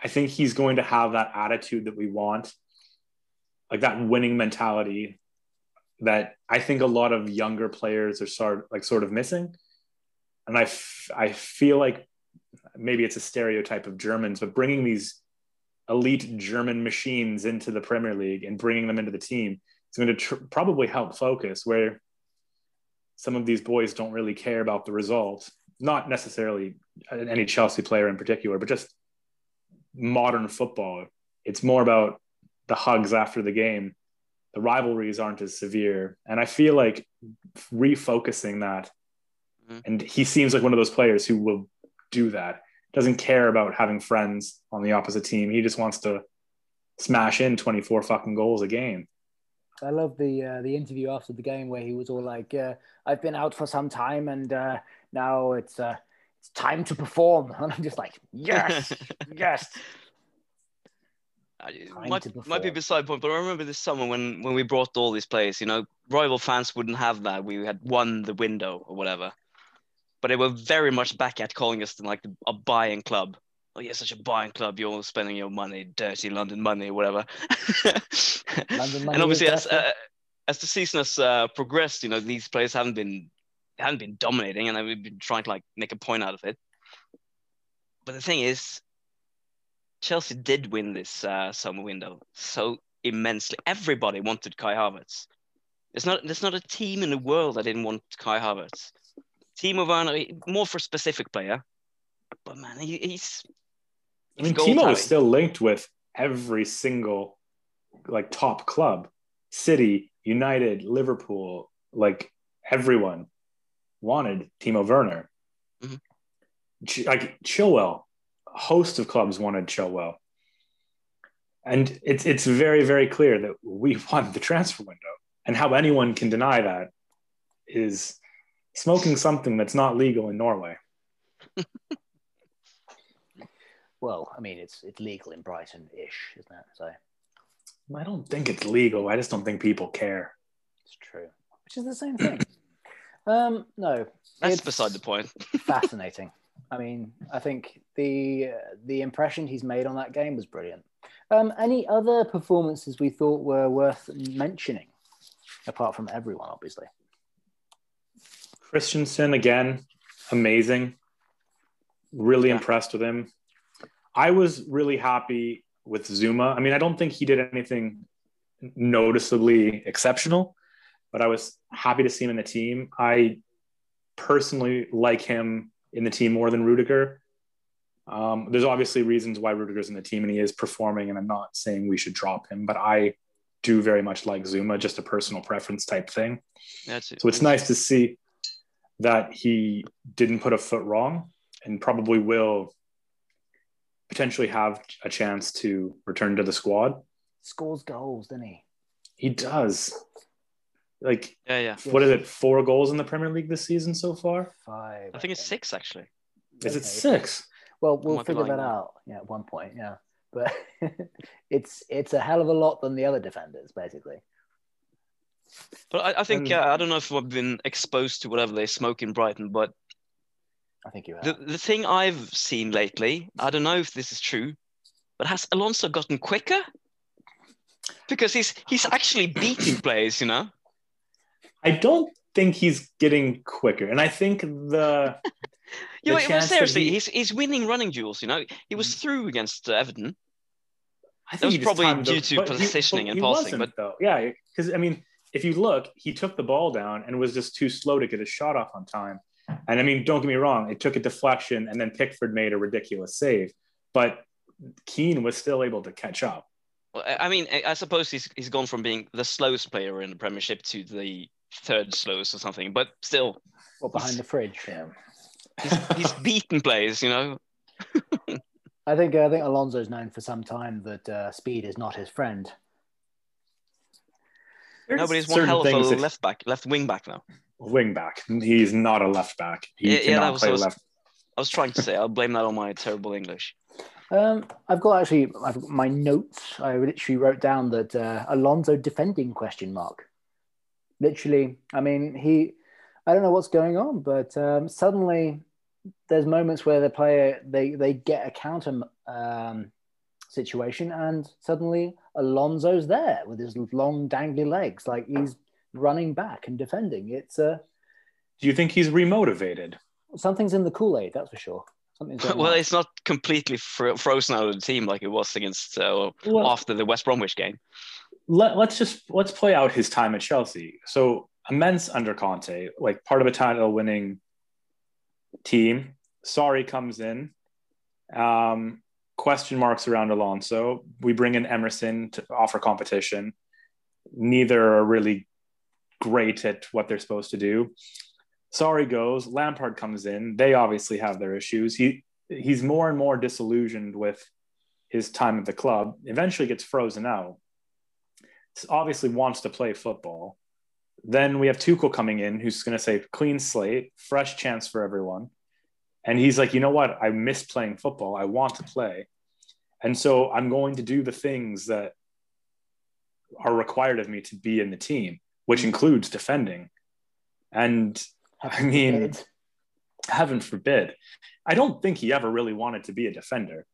I think he's going to have that attitude that we want, like that winning mentality that I think a lot of younger players are sort like sort of missing. And I, f- I feel like maybe it's a stereotype of Germans, but bringing these elite German machines into the Premier League and bringing them into the team is going to tr- probably help focus where some of these boys don't really care about the results. Not necessarily any Chelsea player in particular, but just modern football. It's more about the hugs after the game. The rivalries aren't as severe. And I feel like refocusing that, Mhm. and he seems like one of those players who will do that. Doesn't care about having friends on the opposite team. He just wants to smash in 24 fucking goals a game. I love the uh, the interview after the game where he was all like, uh, "I've been out for some time, and uh, now it's uh, it's time to perform." And I'm just like, "Yes, yes." Might, might be beside point, but I remember this summer when when we brought all these players. You know, rival fans wouldn't have that. We had won the window or whatever, but they were very much back at calling us like a buying club. Oh, you're such a buying club. You're all spending your money, dirty London money, whatever. London money and obviously, as uh, as the season has uh, progressed, you know, these players haven't been haven't been dominating, and we've been trying to like make a point out of it. But the thing is, Chelsea did win this uh, summer window so immensely. Everybody wanted Kai Havertz. There's not there's not a team in the world that didn't want Kai Havertz. Timo Werner, more for a specific player, but man, he, he's. I mean, Timo is still linked with every single like top club, City, United, Liverpool, like everyone wanted Timo Werner. Mhm. Ch- Like Chilwell, host of clubs wanted Chilwell, and it's it's very very clear that we won the transfer window, and how anyone can deny that is smoking something that's not legal in Norway. Well, I mean, it's it's legal in Brighton-ish, isn't it? So I don't think it's legal. I just don't think people care. it's true, which is the same thing. um, no, That's it's beside the point. fascinating. I mean, I think the the impression he's made on that game was brilliant. Um, any other performances we thought were worth mentioning, apart from everyone, obviously? Christensen again, amazing. Really Yeah. impressed with him. I was really happy with Zouma. I mean, I don't think he did anything noticeably exceptional, but I was happy to see him in the team. I personally like him in the team more than Rudiger. Um, there's obviously reasons why Rudiger's in the team and he is performing, and I'm not saying we should drop him, but I do very much like Zouma, just a personal preference type thing. That's it. So it's nice to see. that he didn't put a foot wrong and probably will potentially have a chance to return to the squad. Scores goals, doesn't he? He does. Like, Yeah, yeah. what is it? Four goals in the Premier League this season so far? Five. I think it's six actually. Is it six? Well, we'll figure that out. Yeah, at one point. Yeah, but it's it's a hell of a lot than the other defenders, basically. But I, I think Um, uh, I don't know if I've been exposed to whatever they smoke in Brighton, but I think you have. the, the thing I've seen lately, I don't know if this is true, but has Alonso gotten quicker? Because he's he's actually beating players, you know. I don't think he's getting quicker. And I think the Yeah, The but- but seriously, he- he's he's winning running duels. You know, he was through against uh, Everton. I think That was probably due to he- positioning but and passing, but- though, yeah, because I mean, if you look, he took the ball down and was just too slow to get his shot off on time. And I mean, don't get me wrong, it took a deflection, and then Pickford made a ridiculous save, but Keane was still able to catch up. Well, I mean, I I suppose he's he's gone from being the slowest player in the Premiership to the third slowest or something, but still, What behind the fridge? he's beaten players. You know, I think I think Alonso's known for some time that uh, speed is not his friend. There's no, but he's one hell of a that- left back, left wing back now. wing back. He's not a left back. He Yeah, yeah, cannot was- play that was- left. I was trying to say, I'll blame that on my terrible English. Um, I've got actually I've got my notes. I literally wrote down that uh, Alonso defending question mark. Literally, I mean he. I don't know what's going on, but um, suddenly there's moments where the player they they get a counter um, situation, and suddenly Alonso's there with his long dangly legs, like he's running back and defending. It's uh, Do you think he's remotivated? something's in the Kool Aid, that's for sure. Well, it's not completely fro- frozen out of the team like it was against uh, Well- after the West Bromwich game. Let, let's just let's play out his time at Chelsea. So immense under Conte, like part of a title winning team. Sarri comes in. Um, question marks around Alonso. We bring in Emerson to offer competition. Neither are really great at what they're supposed to do. Sarri goes. Lampard comes in. They obviously have their issues. He he's more and more disillusioned with his time at the club. Eventually gets frozen out. Obviously wants to play football. Then we have Tuchel coming in, who's going to say clean slate, fresh chance for everyone. And he's like, you know what? I miss playing football. I want to play. And so I'm going to do the things that are required of me to be in the team, which includes defending. And I mean, It's- heaven forbid, I don't think he ever really wanted to be a defender.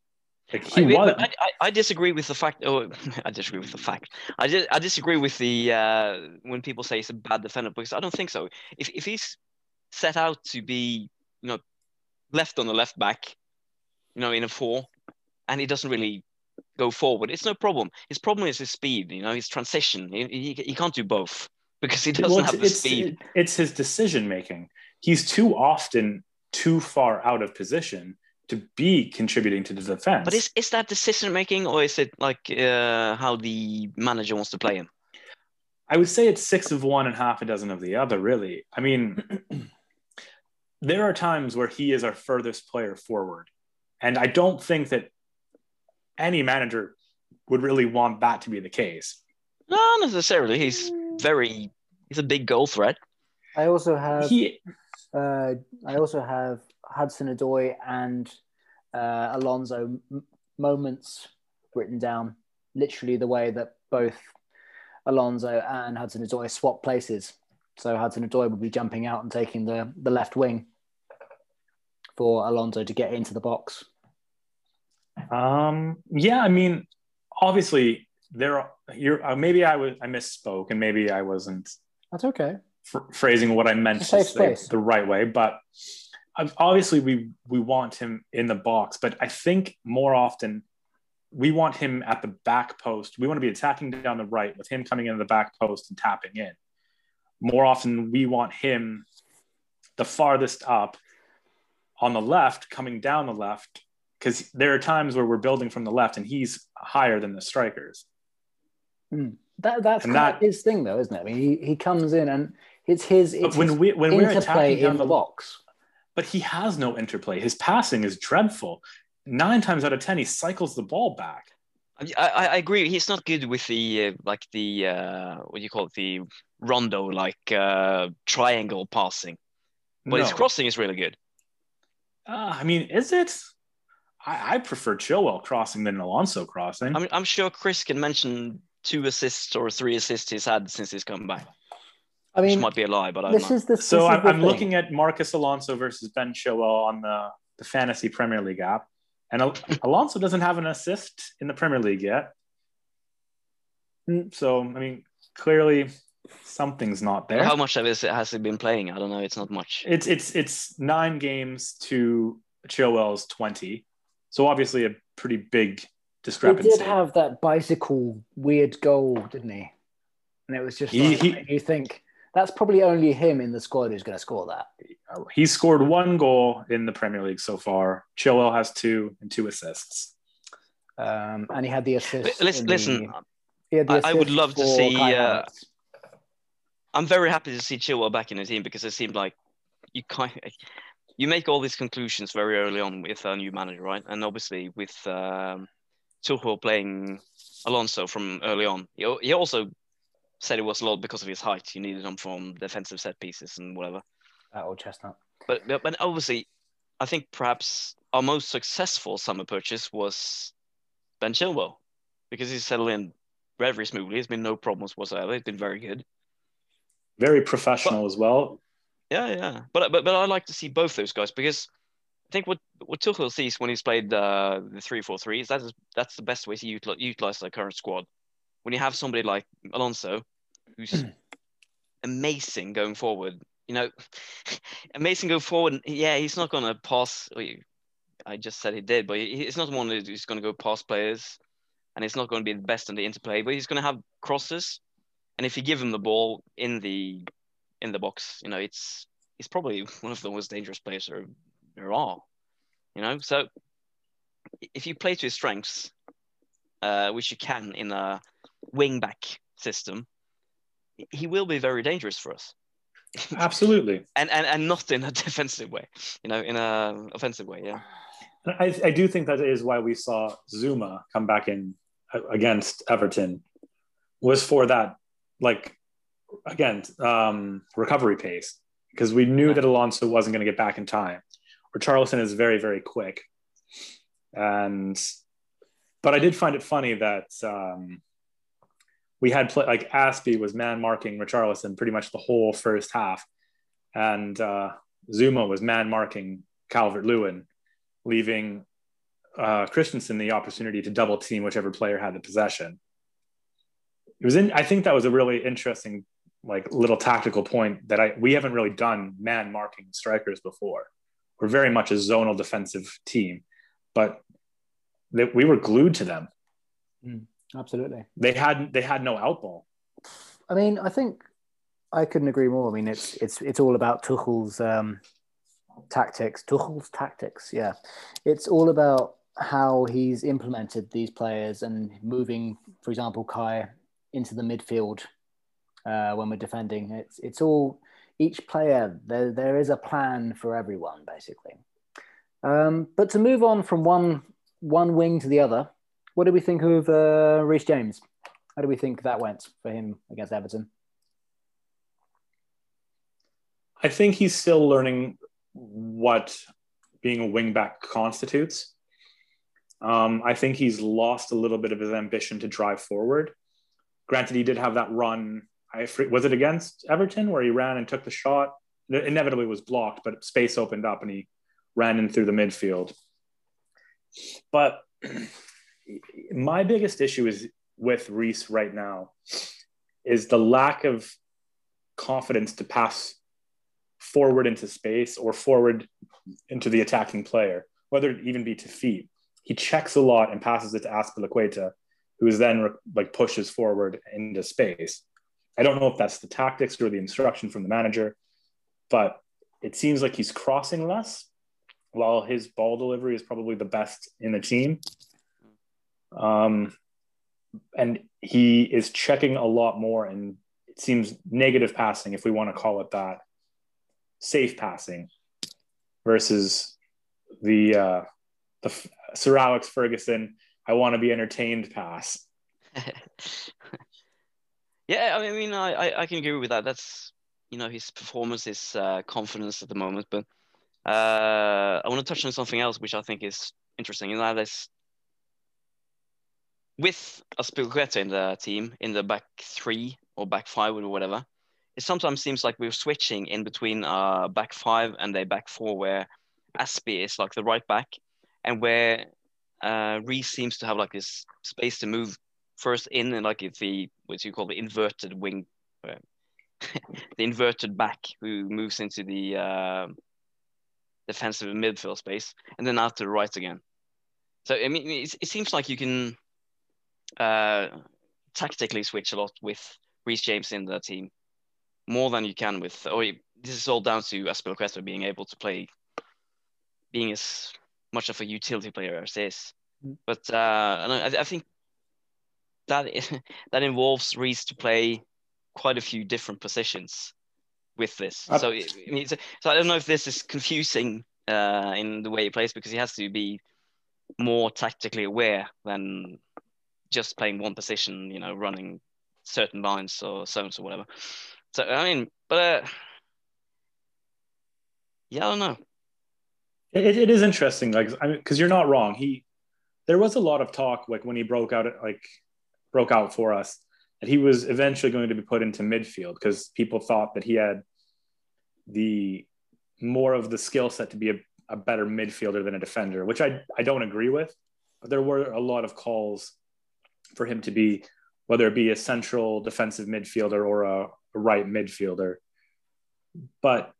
Like he I, mean, was. but I, I, I disagree with the fact. Oh, I disagree with the fact. I, di- I disagree with the uh, when people say he's a bad defender because I don't think so. If if he's set out to be, you know, left on the left back, you know, in a four, and he doesn't really go forward, it's no problem. His problem is his speed. You know, his transition. He, he, he can't do both because he doesn't Well, have the it's, speed. it's his decision making. He's too often too far out of position to be contributing to the defense. But is is that decision making or is it like uh, how the manager wants to play him? I would say it's six of one and half a dozen of the other, really. I mean, there are times where he is our furthest player forward. And I don't think that any manager would really want that to be the case. Not necessarily. He's very. He's a big goal threat. I also have He uh, I also have Hudson-Odoi and uh, Alonso m- moments written down, literally the way that both Alonso and Hudson-Odoi swap places. So Hudson-Odoi would be jumping out and taking the, the left wing for Alonso to get into the box. Um, yeah, I mean, obviously there are you're uh, maybe I was I misspoke and maybe I wasn't That's okay. ph- phrasing what I meant to say the right way, but um, obviously we we want him in the box, but I think more often we want him at the back post. We want to be attacking down the right with him coming into the back post and tapping in. More often we want him the farthest up on the left, coming down the left, because there are times where we're building from the left and he's higher than the strikers. That, that's And kind of that- his thing, though, isn't it? I mean, he, he comes in and It's his. It's when his we when we're interplay attacking down in the the box. but he has no interplay. His passing is dreadful. Nine times out of ten, he cycles the ball back. I, I, I agree. He's not good with the uh, like the uh, what do you call it the rondo like uh, triangle passing, but his crossing is really good. Uh, I mean, is it? I, I prefer Chilwell crossing than Alonso crossing. I'm I'm sure Chris can mention two assists or three assists he's had since he's come back, I which mean, might be a lie, but I don't this is the. so is I'm, I'm looking at Marcos Alonso versus Ben Chilwell on the, the fantasy Premier League app, and Al- Alonso doesn't have an assist in the Premier League yet. Mm, So I mean, clearly something's not there. How much of this has he been playing? I don't know. It's not much. It's it's it's nine games to Chilwell's twenty, so obviously a pretty big He did have that bicycle weird goal, didn't he? And it was just He- like, he- you think that's probably only him in the squad who's going to score that. He scored one goal in the Premier League so far. Chilwell has two and two assists. Um, and he had the assist. Listen, the- listen. he had I- I would love to see, uh, I'm very happy to see Chilwell back in the team because it seemed like you kind of, you make all these conclusions very early on with a new manager, right? And obviously with um, Tuchel playing Alonso from early on, he, he also said it was a lot because of his height. He needed him from defensive set pieces and whatever. that old chestnut. But but but obviously, I think perhaps our most successful summer purchase was Ben Chilwell because he's settled in very smoothly. There's been no problems whatsoever. He's been very good. Very professional as well. Yeah, yeah. But but but I like to see both those guys because I think what what Tuchel sees when he's played uh, the three four three is that is that's the best way to utilize, utilize the current squad. When you have somebody like Alonso, who's amazing going forward, you know, amazing going forward. Yeah, he's not gonna pass. I just said he did, but he's not one who's gonna go past players, and he's not going to be the best in the interplay. But he's gonna have crosses, and if you give him the ball in the in the box, you know, it's he's probably one of the most dangerous players there, there are. You know, so if you play to his strengths, uh, which you can in a wing back system, he will be very dangerous for us. Absolutely. and, and and not in a defensive way, you know, in a offensive way. Yeah, I, I do think that is why we saw Zouma come back in against Everton was for that like again um, recovery pace because we knew that Alonso wasn't going to get back in time. Richarlison is very very quick, and but I did find it funny that um, we had play, like Azpi was man marking Richarlison pretty much the whole first half, and uh, Zouma was man marking Calvert Lewin leaving uh, Christensen the opportunity to double team whichever player had the possession. It was in. I think that was a really interesting, like little tactical point that I we haven't really done man marking strikers before. We're very much a zonal defensive team, but they, we were glued to them. Absolutely. They had they had no outball. I mean, I think I couldn't agree more. I mean, it's it's it's all about Tuchel's um, tactics. Tuchel's tactics, yeah. It's all about how he's implemented these players and moving, for example, Kai into the midfield uh, when we're defending. It's it's all each player. There there is a plan for everyone, basically. Um, but to move on from one one wing to the other, what do we think of uh, Reece James? How do we think that went for him against Everton? I think he's still learning what being a wingback constitutes. Um, I think he's lost a little bit of his ambition to drive forward. Granted, he did have that run. I was it against Everton where he ran and took the shot. It inevitably was blocked, but space opened up and he ran in through the midfield. But my biggest issue is with Reece right now is the lack of confidence to pass forward into space or forward into the attacking player, whether it even be to feet. He checks a lot and passes it to Azpilicueta, who is then like pushes forward into space. I don't know if that's the tactics or the instruction from the manager, but it seems like he's crossing less, while his ball delivery is probably the best in the team. Um, and he is checking a lot more and it seems negative passing, if we want to call it that, safe passing versus the uh, the Sir Alex Ferguson, I want to be entertained pass. yeah, I mean, I, I can agree with that. That's you know his performance, his uh, confidence at the moment. But uh, I want to touch on something else, which I think is interesting, and that is with Azpilicueta in the team in the back three or back five or whatever. It sometimes seems like we're switching in between uh back five and a back four, where Azpi is like the right back, and where uh, Reece seems to have like this space to move first in and like if the what you call the inverted wing, uh, the inverted back who moves into the uh, defensive midfield space and then out to the right again. So I mean, it, it seems like you can uh, tactically switch a lot with Reece James in the team more than you can with. Or this is all down to Azpilicueta being able to play, being as much of a utility player as is. Mm. But uh, I, I think that that involves Reece to play quite a few different positions with this. Uh, so, I mean, so I don't know if this is confusing uh, in the way he plays because he has to be more tactically aware than just playing one position. You know, running certain lines or zones or whatever. So I mean, but uh, yeah, I don't know. It, it is interesting, like I mean, because you're not wrong. He there was a lot of talk like when he broke out, at like broke out for us, that he was eventually going to be put into midfield because people thought that he had the more of the skill set to be a, a better midfielder than a defender, which I I don't agree with. But there were a lot of calls for him to be whether it be a central defensive midfielder or a, a right midfielder. But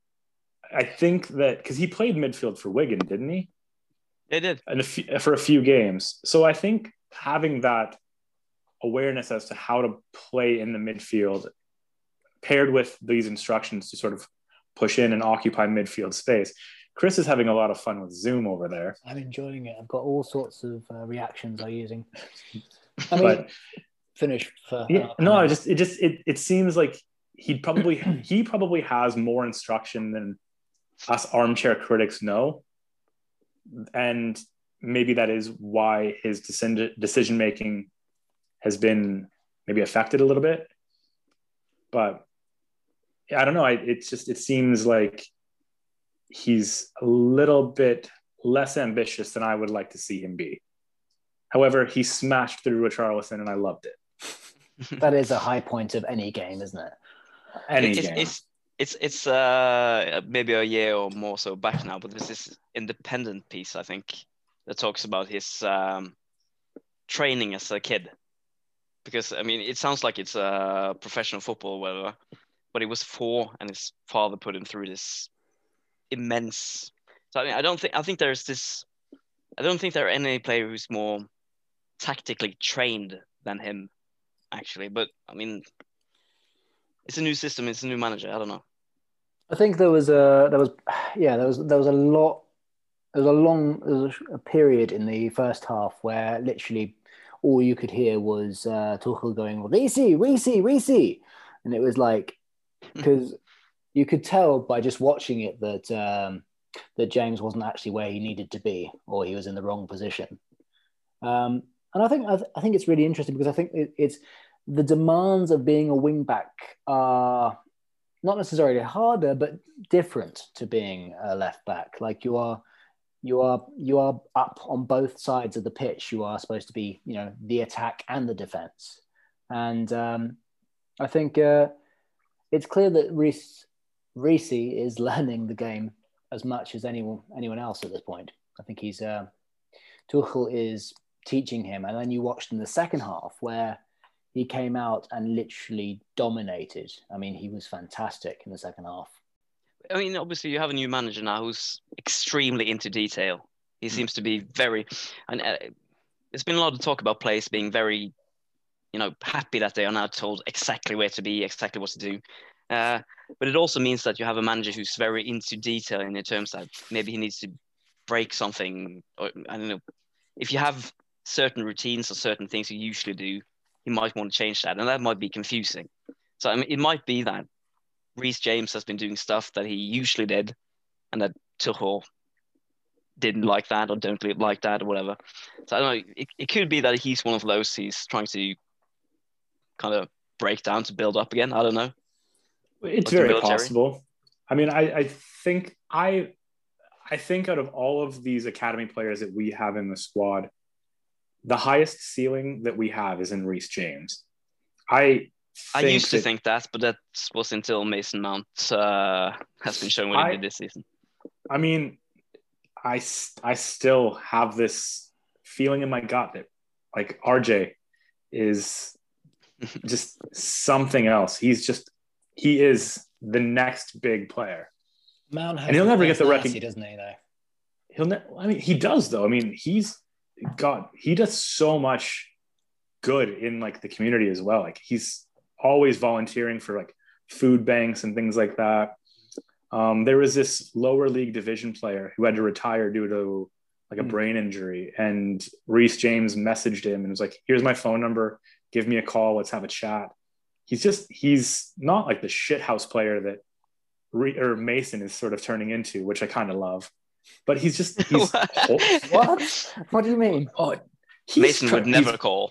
I think that because he played midfield for Wigan, didn't he? He did. And a few, for a few games. So I think having that awareness as to how to play in the midfield paired with these instructions to sort of push in and occupy midfield space. Chris is having a lot of fun with Zoom over there. I'm enjoying it. I've got all sorts of uh, reactions I'm using. I mean, but, finish. For, yeah, uh, no, I just it just it it seems like he probably he probably has more instruction than us armchair critics know. And maybe that is why his decision making has been maybe affected a little bit. But I don't know. I, it's just, it seems like he's a little bit less ambitious than I would like to see him be. However, he smashed through Richarlison and I loved it. that is a high point of any game, isn't it? Any it's, game. It's, it's it's uh maybe a year or more so back now, but there's this independent piece I think that talks about his um, training as a kid. Because I mean, it sounds like it's a professional football, whatever, but he was four, and his father put him through this immense. So I mean, I don't think I think there's this. I don't think there are any player who's more tactically trained than him, actually. But I mean, it's a new system. It's a new manager. I don't know. I think there was a there was yeah there was there was a lot there was a long there was a period in the first half where literally all you could hear was uh, Tuchel going Reece Reece Reece and it was like because you could tell by just watching it that um, that James wasn't actually where he needed to be or he was in the wrong position. Um, and I think I, th- I, think it's really interesting because I think it, it's the demands of being a wing back are not necessarily harder, but different to being a left back. Like you are, you are, you are up on both sides of the pitch. You are supposed to be, you know, the attack and the defense. And um, I think uh, it's clear that Reece Reece is learning the game as much as anyone anyone else at this point. I think he's uh, Tuchel is teaching him, and then you watched in the second half where he came out and literally dominated. I mean, he was fantastic in the second half. I mean, obviously, you have a new manager now who's extremely into detail. He mm. seems to be very, and uh, there's been a lot of talk about players being very, you know, happy that they are now told exactly where to be, exactly what to do. Uh, but it also means that you have a manager who's very into detail in the terms that maybe he needs to break something, or I don't know. If you have certain routines or certain things you usually do, you might want to change that, and that might be confusing. So I mean, it might be that Reece James has been doing stuff that he usually did, and that Tuchel didn't like that or don't like that or whatever. So I don't know. It, it could be that he's one of those he's trying to kind of break down to build up again. I don't know. It's very possible. I mean, I, I think I I think out of all of these academy players that we have in the squad, the highest ceiling that we have is in Reece James. I I used that, to think that, but that was until Mason Mount uh, has been showing what he did this season. I mean, I I still have this feeling in my gut that like RJ is just something else. He's just he is the next big player. Mount and he'll never get the recognition, doesn't he? Though he'll. Ne- I mean, he does though. I mean, he's got he does so much good in like the community as well. Like he's always volunteering for like food banks and things like that. Um, there was this lower league division player who had to retire due to like a mm. brain injury, and Reece James messaged him and was like, "Here's my phone number. Give me a call. Let's have a chat." He's just he's not like the shithouse player that Re- or Mason is sort of turning into, which I kind of love. But he's just he's what? What do you mean? Oh, Mason would never call.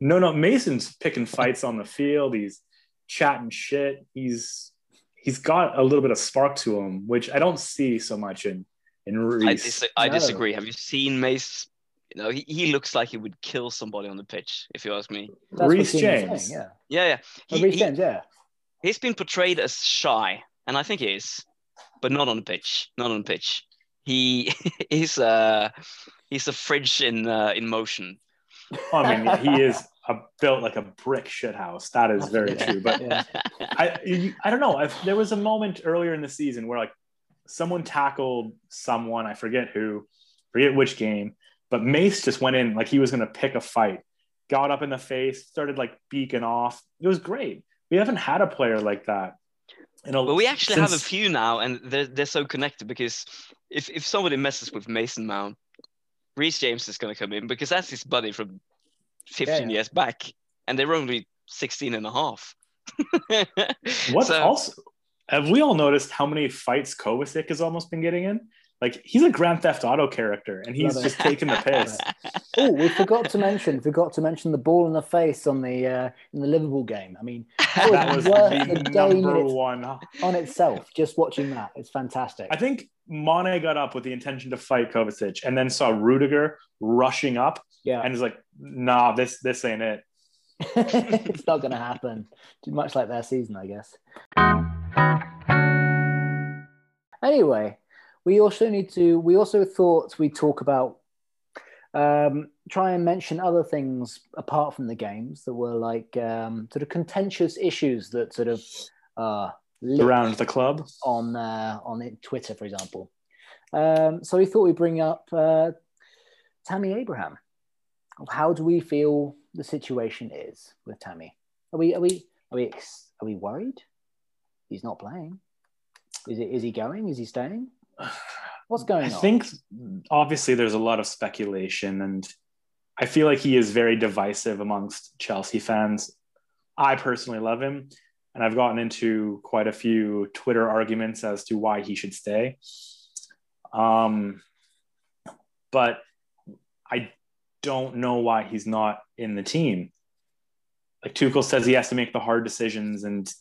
No, no, Mason's picking fights on the field. He's chatting shit. He's he's got a little bit of spark to him, which I don't see so much in in Reece. I, dis- I no. disagree. Have you seen Mace? You know, he, he looks like he would kill somebody on the pitch, if you ask me. Reece James. Saying, yeah. Yeah, yeah. He, Reece James, yeah. He's been portrayed as shy, and I think he is, but not on the pitch. Not on the pitch. He is uh he's a fridge in uh, in motion. I mean, he is a, built like a brick shit house. That is very true. But yeah. I I don't know. If there was a moment earlier in the season where like someone tackled someone, I forget who, forget which game, but Mace just went in like he was going to pick a fight, got up in the face, started like beaking off. It was great. We haven't had a player like that you know, but we actually since... have a few now, and they're they're so connected because if if somebody messes with Mason Mount, Reece James is going to come in because that's his buddy from 15 yeah. years back, and they're only 16 and a half. what so, also have we all noticed how many fights Kovacic has almost been getting in? Like he's a Grand Theft Auto character, and he's just taking the piss. oh, we forgot to mention, forgot to mention the ball in the face on the uh, in the Liverpool game. I mean, that, that was the, the number one on itself. Just watching that, it's fantastic. I think Mane got up with the intention to fight Kovacic, and then saw Rudiger rushing up, yeah, and was like, "Nah, this this ain't it." it's not going to happen. Too much like their season, I guess. Anyway, we also need to we also thought we'd talk about um, try and mention other things apart from the games that were like um, sort of contentious issues that sort of uh, around the club on uh, on Twitter, for example. Um, so we thought we'd bring up uh, Tammy Abraham. How do we feel the situation is with Tammy? Are we are we are we are we worried? He's not playing. Is it is he going? Is he staying? What's going I on? I think obviously there's a lot of speculation, and I feel like he is very divisive amongst Chelsea fans. I personally love him, and I've gotten into quite a few Twitter arguments as to why he should stay. Um, but I don't know why he's not in the team. Like Tuchel says, he has to make the hard decisions, and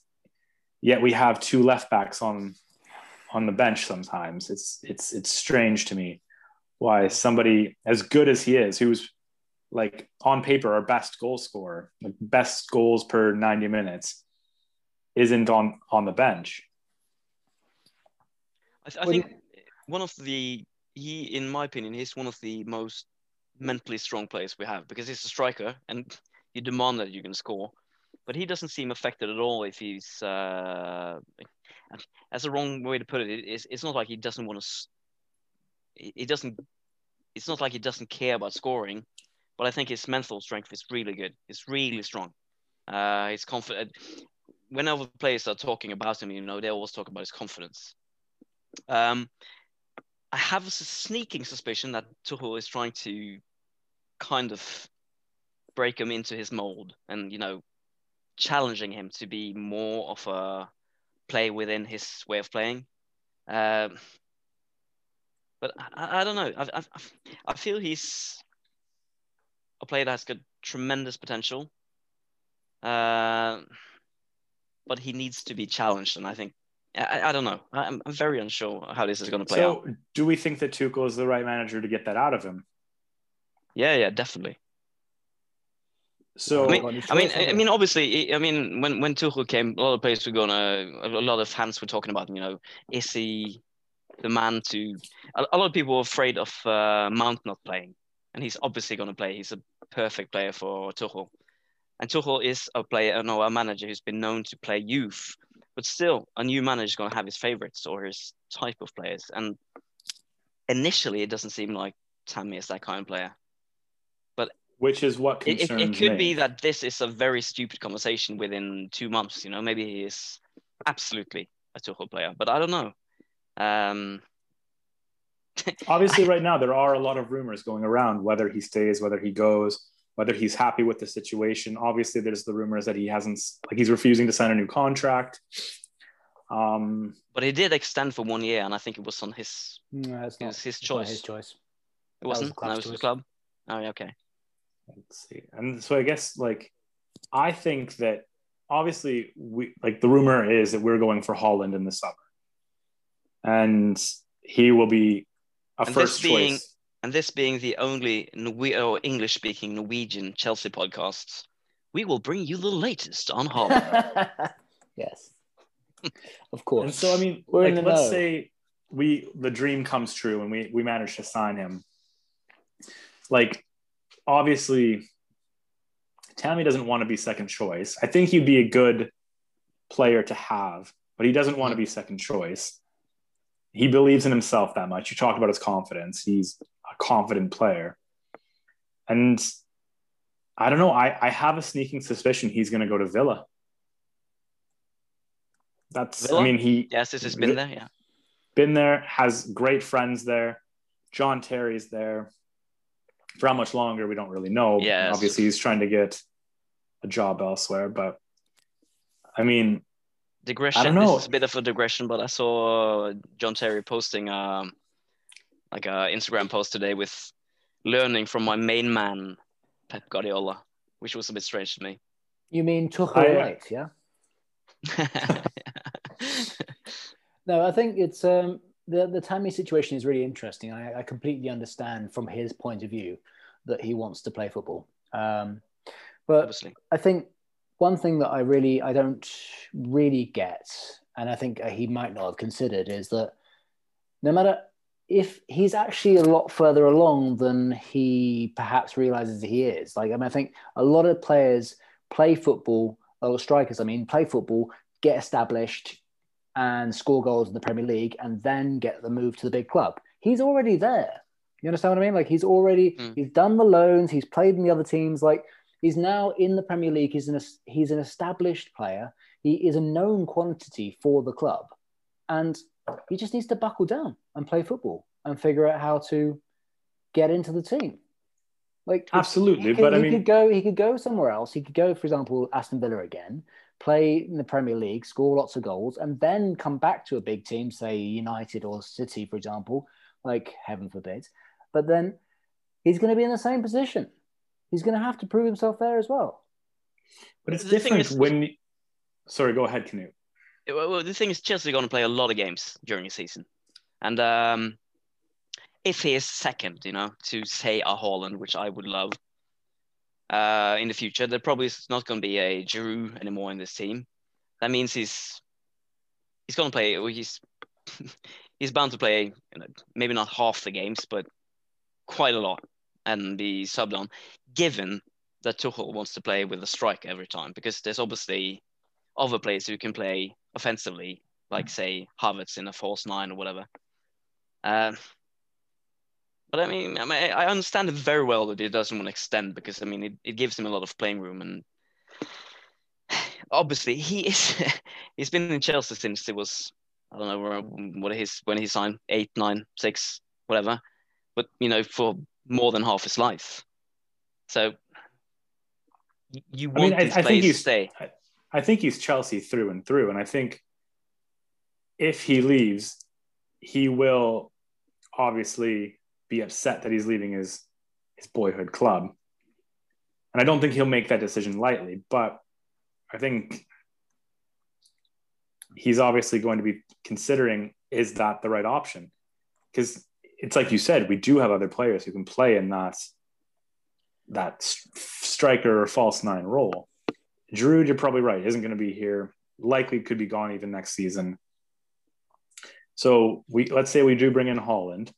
yet we have two left backs on on the bench sometimes. It's it's it's strange to me why somebody as good as he is, who's like on paper our best goal scorer, like best goals per 90 minutes, isn't on on the bench. I, th- I think one of the he, in my opinion, he's one of the most mentally strong players we have because he's a striker and you demand that you can score. But he doesn't seem affected at all if he's uh, that's the wrong way to put it. It's, it's not like he doesn't want to. He doesn't. It's not like he doesn't care about scoring, but I think his mental strength is really good. It's really strong. Uh, he's confident. Whenever players are talking about him, you know, they always talk about his confidence. Um, I have a sneaking suspicion that Tuchel is trying to kind of break him into his mold and you know challenging him to be more of a play within his way of playing. Um, but I, I don't know. I, I, I feel he's a player that has got tremendous potential. Uh, but he needs to be challenged, and I think I, I don't know. I'm, I'm very unsure how this is going to play so, out. So, do we think that Tuchel is the right manager to get that out of him? Yeah, yeah, definitely. So I mean, I mean, I mean, obviously, I mean, when when Tuchel came, a lot of players were gonna, a lot of fans were talking about, you know, is he the man to? A, a lot of people were afraid of uh, Mount not playing, and he's obviously going to play. He's a perfect player for Tuchel, and Tuchel is a player, no, a manager who's been known to play youth, but still, a new manager is going to have his favorites or his type of players, and initially, it doesn't seem like Tammy is that kind of player which is what it, concerns it, it could me. be that this is a very stupid conversation within two months. You know, maybe he is absolutely a Tuchel player, but I don't know. Um, Obviously, right now there are a lot of rumors going around whether he stays, whether he goes, whether he's happy with the situation. Obviously, there's the rumors that he hasn't, like he's refusing to sign a new contract. Um, but he did extend for one year, and I think it was on his No, it's it not was his it's not choice. His choice. It was wasn't. the club's no, it was the club. Oh, okay. Let's see. And so I guess like I think that obviously we like the rumor is that we're going for Haaland in the summer. And he will be a And first this being- choice. And this being the only Norwe- or English-speaking Norwegian Chelsea podcast, we will bring you the latest on Haaland. yes. Of course. And so I mean, We're in like the let's know. say we the dream comes true and we we manage to sign him. Like obviously Tammy doesn't want to be second choice. I think he'd be a good player to have, but he doesn't want to be second choice. He believes in himself that much. You talked about his confidence. He's a confident player. And I don't know. I, I have a sneaking suspicion he's going to go to Villa. That's, Villa? I mean, he, yes, this has been there. Yeah. been there, has great friends there. John Terry's there. For how much longer, we don't really know. Yes. Obviously, he's trying to get a job elsewhere. But I mean, digression. I don't know. This is a bit of a digression, but I saw John Terry posting um like a Instagram post today with learning from my main man Pep Guardiola, which was a bit strange to me. you mean Tuchel I- right? Yeah. No, I think it's um, the the Tammy situation is really interesting. I, I completely understand from his point of view that he wants to play football. Um, but Obviously, I think one thing that I really I don't really get, and I think he might not have considered, is that no matter if he's actually a lot further along than he perhaps realizes he is. Like I mean, I think a lot of players play football, or strikers, I mean, play football, get established, and score goals in the Premier League, and then get the move to the big club. He's already there. You understand what I mean? Like he's already Mm. he's done the loans, he's played in the other teams. Like he's now in the Premier League. He's an he's an established player. He is a known quantity for the club, and he just needs to buckle down and play football and figure out how to get into the team. Like absolutely. he could, But I he mean, could go. He could go somewhere else. He could go, for example, Aston Villa again, play in the Premier League, score lots of goals, and then come back to a big team, say United or City, for example. Like heaven forbid, but then he's going to be in the same position. He's going to have to prove himself there as well. but it's The thing different is- when. Sorry, go ahead, Knut. well, well, the thing is, Chelsea are going to play a lot of games during the season, and um, if he is second, you know, to say a Haaland, which I would love, uh, in the future, there probably is not going to be a Giroud anymore in this team. That means he's he's going to play. Or he's he's bound to play, you know, maybe not half the games, but quite a lot, and be subbed on. Given that Tuchel wants to play with a strike every time, because there's obviously other players who can play offensively, like say Havertz in a false nine or whatever. Um, but I mean, I mean, I understand it very well that he doesn't want to extend because I mean, it, it gives him a lot of playing room, and obviously he is. he's been in Chelsea since it was I don't know uh, what his when he signed eight, nine, six, whatever, but you know for more than half his life. So you I mean, want I- these I think he's- stay. I think he's Chelsea through and through. And I think if he leaves, he will obviously be upset that he's leaving his his boyhood club. And I don't think he'll make that decision lightly, but I think he's obviously going to be considering is that the right option? Because it's like you said, we do have other players who can play in that that striker or false nine role. Giroud, you're probably right, isn't going to be here. Likely could be gone even next season. So we let's say we do bring in Haaland.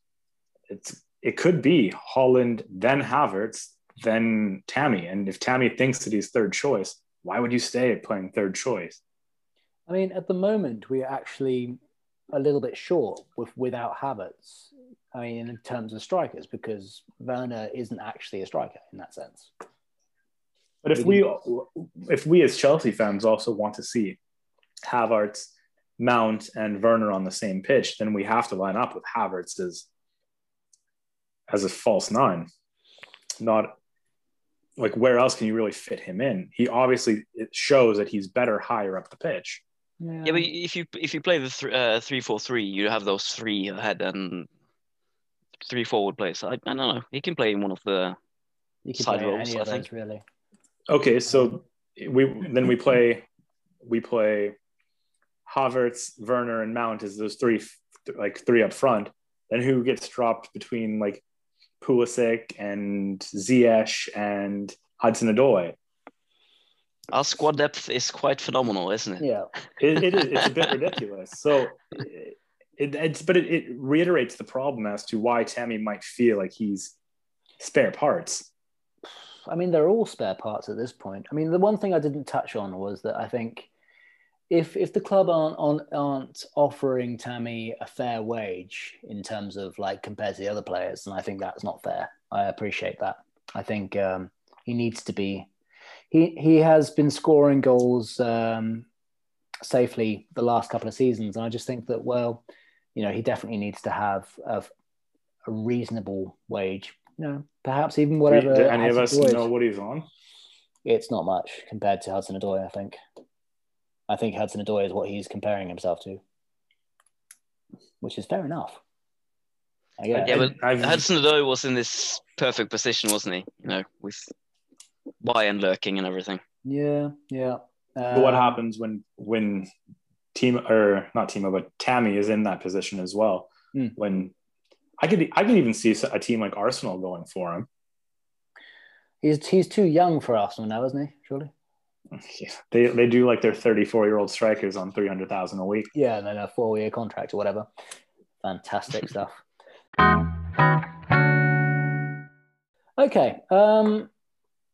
It's it could be Haaland, then Havertz, then Tammy. And if Tammy thinks that he's third choice, why would you stay playing third choice? I mean, at the moment, we're actually a little bit short with without Havertz. I mean, in terms of strikers, because Werner isn't actually a striker in that sense. But if we if we as Chelsea fans also want to see Havertz, Mount, and Werner on the same pitch, then we have to line up with Havertz as as a false nine. Not like where else can you really fit him in? He obviously it shows that he's better higher up the pitch. Yeah, yeah but if you if you play the th- uh, three four three, you have those three ahead and three forward players. I, I don't know. He can play in one of the you can side roles. I think really. Okay, so we then we play we play Havertz, Werner, and Mount as those three like three up front. Then who gets dropped between like Pulisic and Ziyech and Hudson Odoi? Our squad depth is quite phenomenal, isn't it? Yeah, it, it is. It's a bit ridiculous. So, it, it, it's but it, it reiterates the problem as to why Tammy might feel like he's spare parts. I mean, they're all spare parts at this point. I mean, the one thing I didn't touch on was that I think if if the club aren't on, aren't offering Tammy a fair wage in terms of like compared to the other players, and I think that's not fair. I appreciate that. I think um, he needs to be. He he has been scoring goals um, safely the last couple of seasons, and I just think that well, you know, he definitely needs to have a, a reasonable wage you know, perhaps even whatever. Do any of us know what he's on? It's not much compared to Hudson Odoi, I think. I think Hudson Odoi is what he's comparing himself to, which is fair enough. Yeah, yeah but I've... Hudson Odoi was in this perfect position, wasn't he? You know, with Bayern lurking and everything. Yeah, yeah. Um, but what happens when when team or not Timo, but Tammy is in that position as well? Mm. When I could I could even see a team like Arsenal going for him. He's he's too young for Arsenal now, isn't he? Surely. Yeah, they they do like their 34 year old strikers on 300,000 a week. Yeah, and then a four year contract or whatever. Fantastic stuff. Okay, um,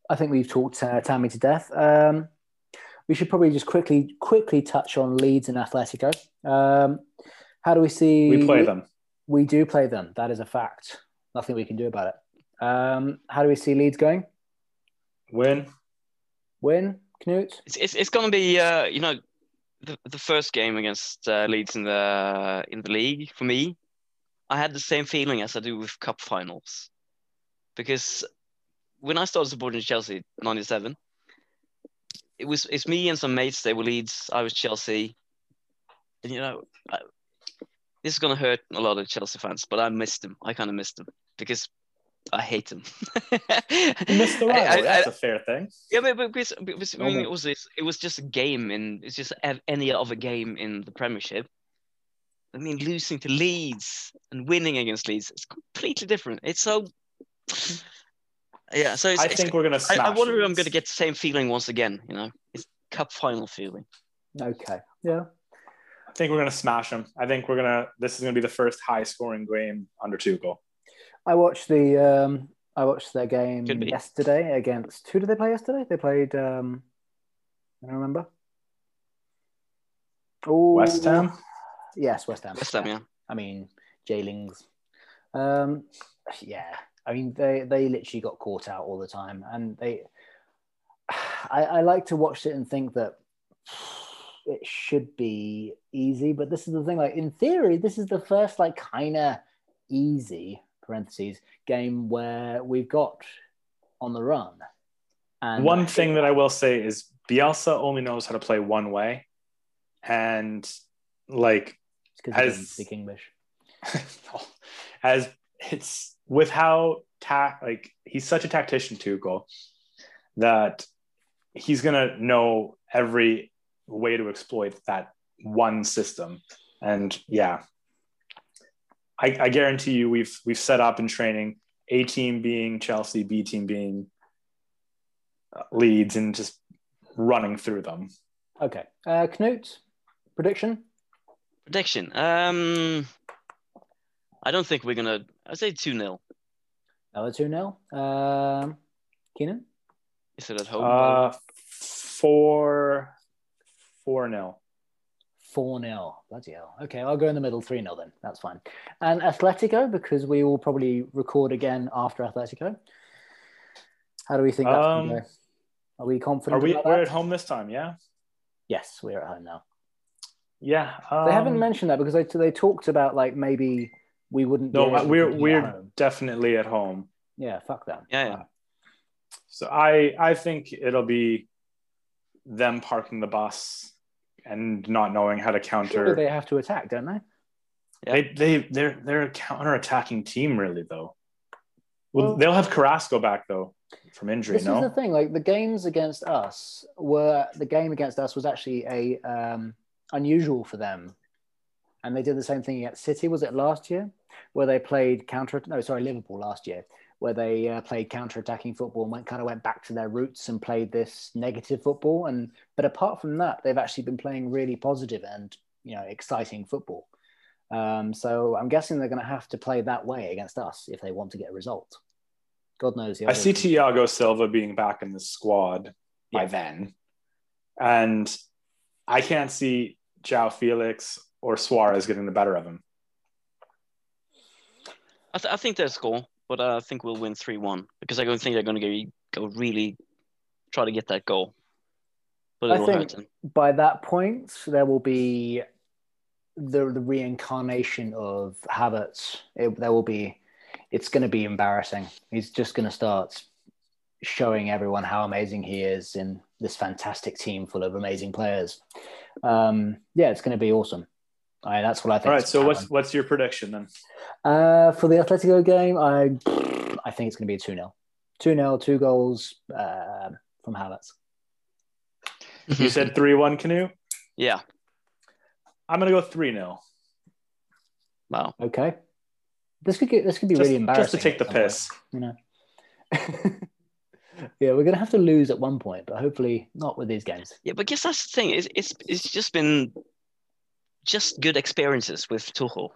I think we've talked uh, Tammy to death. Um, we should probably just quickly quickly touch on Leeds and Atletico. Um, how do we see? We play them. We do play them. That is a fact. Nothing we can do about it. Um, how do we see Leeds going? Win. Win, Knut? It's, it's, it's going to be, uh, you know, the, the first game against uh, Leeds in the in the league for me. I had the same feeling as I do with cup finals, because when I started supporting Chelsea '97, it was it's me and some mates. They were Leeds. I was Chelsea, and you know, this is gonna hurt a lot of Chelsea fans, but I missed them. I kind of missed them because I hate him. you missed the rival. That's I, a fair thing. Yeah, but, because, because I mean, oh. it was this, it was just a game and it's just any other game in the Premiership. I mean, losing to Leeds and winning against Leeds is completely different. It's so. Yeah, so I it's, think we're gonna. I, I, wonder if I'm gonna get the same feeling once again. You know, it's cup final feeling. Okay. Yeah I think we're going to smash them. I think we're going to, this is going to be the first high scoring game under Tuchel. I watched the, um, I watched their game yesterday against, who did they play yesterday? They played, um, I don't remember. Ooh, West Ham? Yes, West Ham. West Ham, yeah. I mean, Jaylings. Um, yeah, I mean, they, they literally got caught out all the time. And they, I, I like to watch it and think that it should be easy. But this is the thing, like in theory, this is the first like kind of easy parentheses game where we've got on the run. And one thing that I will say is Bielsa only knows how to play one way, and like As- speak English. as it's with how tact like he's such a tactician Tuchel that he's gonna know every way to exploit that one system and yeah I, I guarantee you we've we've set up in training a team being Chelsea B team being uh, Leeds and just running through them Okay, uh, Knut, prediction? Prediction. Um, I don't think we're gonna. I'd say two 0 Another two 0 Um, Keenan. Is it at home? uh four four nil 4 0. Bloody hell. Okay, I'll go in the middle 3 0 then. That's fine. And Atletico, because we will probably record again after Atletico. How do we think that's Um, going to go? Are we are confident? we about we're that? at home this time yeah Yes, we're at home now. Yeah, They haven't um, mentioned that because they, they talked about like maybe we wouldn't. No, able we're we're home. definitely at home. Yeah, fuck that. Yeah, yeah. So I I think it'll be them parking the bus and not knowing how to Surely counter. they have to attack, don't they? They they they're they're a counter attacking team really though. Well, Well- they'll have Carrasco back though from injury. This is the thing. Like the games against us were the game against us was actually a um, unusual for them, and they did the same thing against City. Was it last year where they played counter? No, sorry, Liverpool last year where they uh, played counter-attacking football and went kind of went back to their roots and played this negative football. And but apart from that, they've actually been playing really positive and you know exciting football. Um, so I'm guessing they're going to have to play that way against us if they want to get a result. God knows. the I see team- Thiago Silva being back in the squad by Yeah. then, and I can't see João Felix or Suarez getting the better of him. I, th- I think they'll score, but I think we'll win three one because I don't think they're going to go really try to get that goal. But I think- by that point, there will be the, the reincarnation of Havertz. It, there will be, it's going to be embarrassing. He's just going to start showing everyone how amazing he is in this fantastic team full of amazing players. Um, yeah, it's going to be awesome. I, that's what I think. All right, so gonna what's what's your prediction then? uh, for the Atletico game? I I think it's going to be a two 0 two 0 two goals uh, from Havertz. You said three one Knut. yeah. I'm gonna go three 0 Wow. Okay. This could get this could be just, really embarrassing. just to take the at some point, piss. you know. yeah, we're gonna have to lose at one point, but hopefully not with these games. Yeah, but guess that's the thing. It's it's it's just been just good experiences with Tuchel.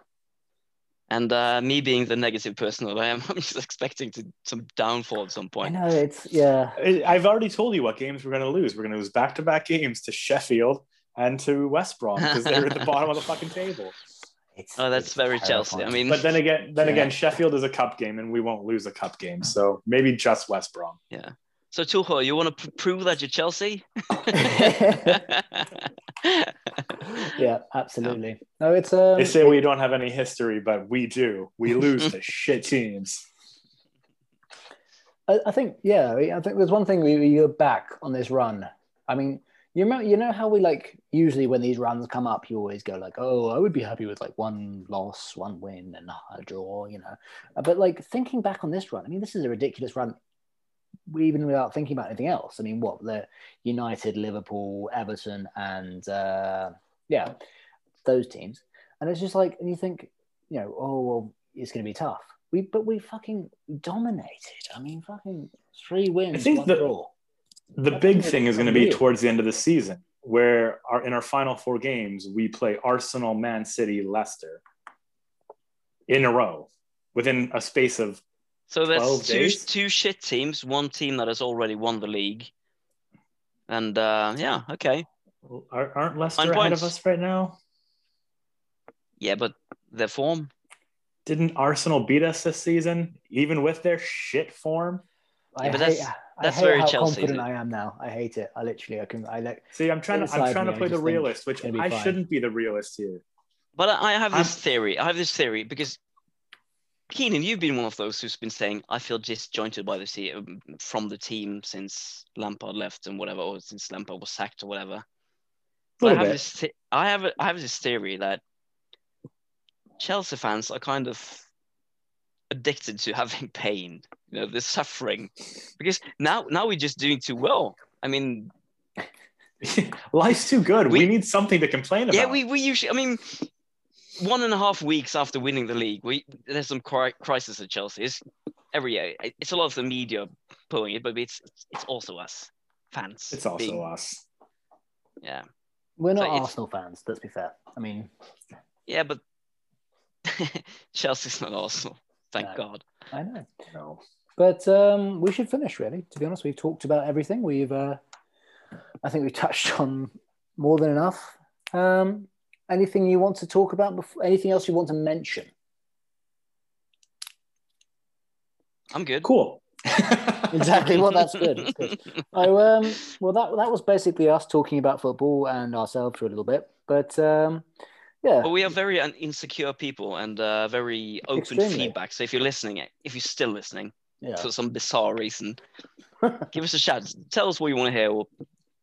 And uh, me being the negative person that I am, I'm just expecting to some downfall at some point. I know it's yeah. I- I've already told you what games we're gonna lose. We're gonna lose back to back games to Sheffield and to West Brom because they're at the bottom of the fucking table. It's, Oh, that's it's very Chelsea. I mean, But then again, then Yeah. again, Sheffield is a cup game, and we won't lose a cup game. So maybe just West Brom. So Tuchel, you want to pr- prove that you're Chelsea? yeah, absolutely. No, it's um, They say we don't have any history, but we do. We lose to shit teams. I, I think yeah. I think there's one thing we, we go back on this run. I mean, you remember, you know how we like usually when these runs come up, you always go like, "Oh, I would be happy with like one loss, one win, and a draw," you know. But like thinking back on this run, I mean, this is a ridiculous run, even without thinking about anything else. I mean, what the United, Liverpool, Everton, and uh, yeah, those teams, and it's just like, and you think, you know, oh well, it's going to be tough. We but we fucking dominated. I mean, fucking three wins, I think the- draw. The big thing is going to be towards the end of the season, where our in our final four games we play Arsenal, Man City, Leicester in a row within a space of So there's two days? two shit teams, one team that has already won the league, and uh, yeah, okay, Aren't aren't Leicester Nine ahead points. of us right now? yeah, but their form. Didn't Arsenal beat us this season, even with their shit form? I Yeah, but hate, that's- I that's hate very how Chelsea, confident? I am now. I hate it. I literally, I can, I like. See, I'm trying to I'm trying me, to play the realist, which I fine. shouldn't be the realist here. But I I have this I'm- theory. I have this theory because Keenan, you've been one of those who's been saying, "I feel disjointed by the team um, from the team since Lampard left and whatever, or since Lampard was sacked or whatever." I have this, I have, a, I have this theory that Chelsea fans are kind of addicted to having pain, you know, the suffering, because now, now we're just doing too well. I mean, Life's too good. We, We- need something to complain about. yeah, we, we usually, I mean, one and a half weeks after winning the league, we there's some crisis at Chelsea. It's every year. It's a lot of the media pulling it, but it's it's also us fans. It's also being- us. yeah, We're not So Arsenal fans. Let's be fair. I mean, yeah, but Chelsea's not Arsenal. Thank No. God. I know. No. But um, we should finish, really. To be honest, we've talked about everything. We've, uh, I think, we've touched on more than enough. Um, anything you want to talk about? Before, anything else you want to mention? I'm good. Cool. Exactly. well, that's good. That's good. Oh, um, well, that that was basically us talking about football and ourselves for a little bit. But um, yeah, But we are very insecure people and uh, very open Extremely. feedback. So if you're listening, if you're still listening yeah. for some bizarre reason, give us a shout. Tell us what you want to hear, or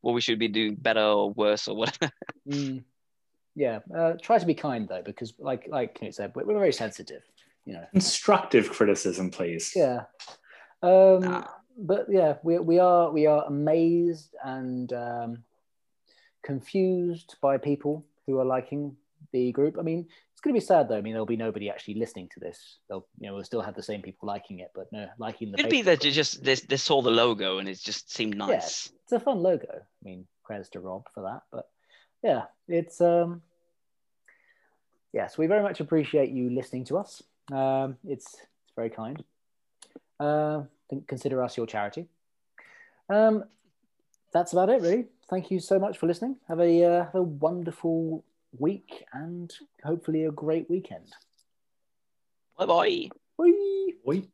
what we should be doing better or worse or whatever. Mm, yeah. Uh, try to be kind though, because like like Knut said, we're, we're very sensitive. You know. Constructive criticism, please. Yeah. Um, Nah. But yeah, we, we are we are amazed and um, confused by people who are liking the group. I mean, it's going to be sad though. I mean, there'll be nobody actually listening to this. They'll you know we'll still have the same people liking it, but no liking the. Could be Facebook that you just they, they saw the logo and it just seemed nice. it's a fun logo. I mean, credits to Rob for that, but yeah, it's um, yes, we very much appreciate you listening to us. Um, it's it's very kind. Uh, think- consider us your charity. Um, that's about it, really. Thank you so much for listening. Have a uh, have a wonderful week and hopefully a great weekend. Bye bye. Bye. Wait.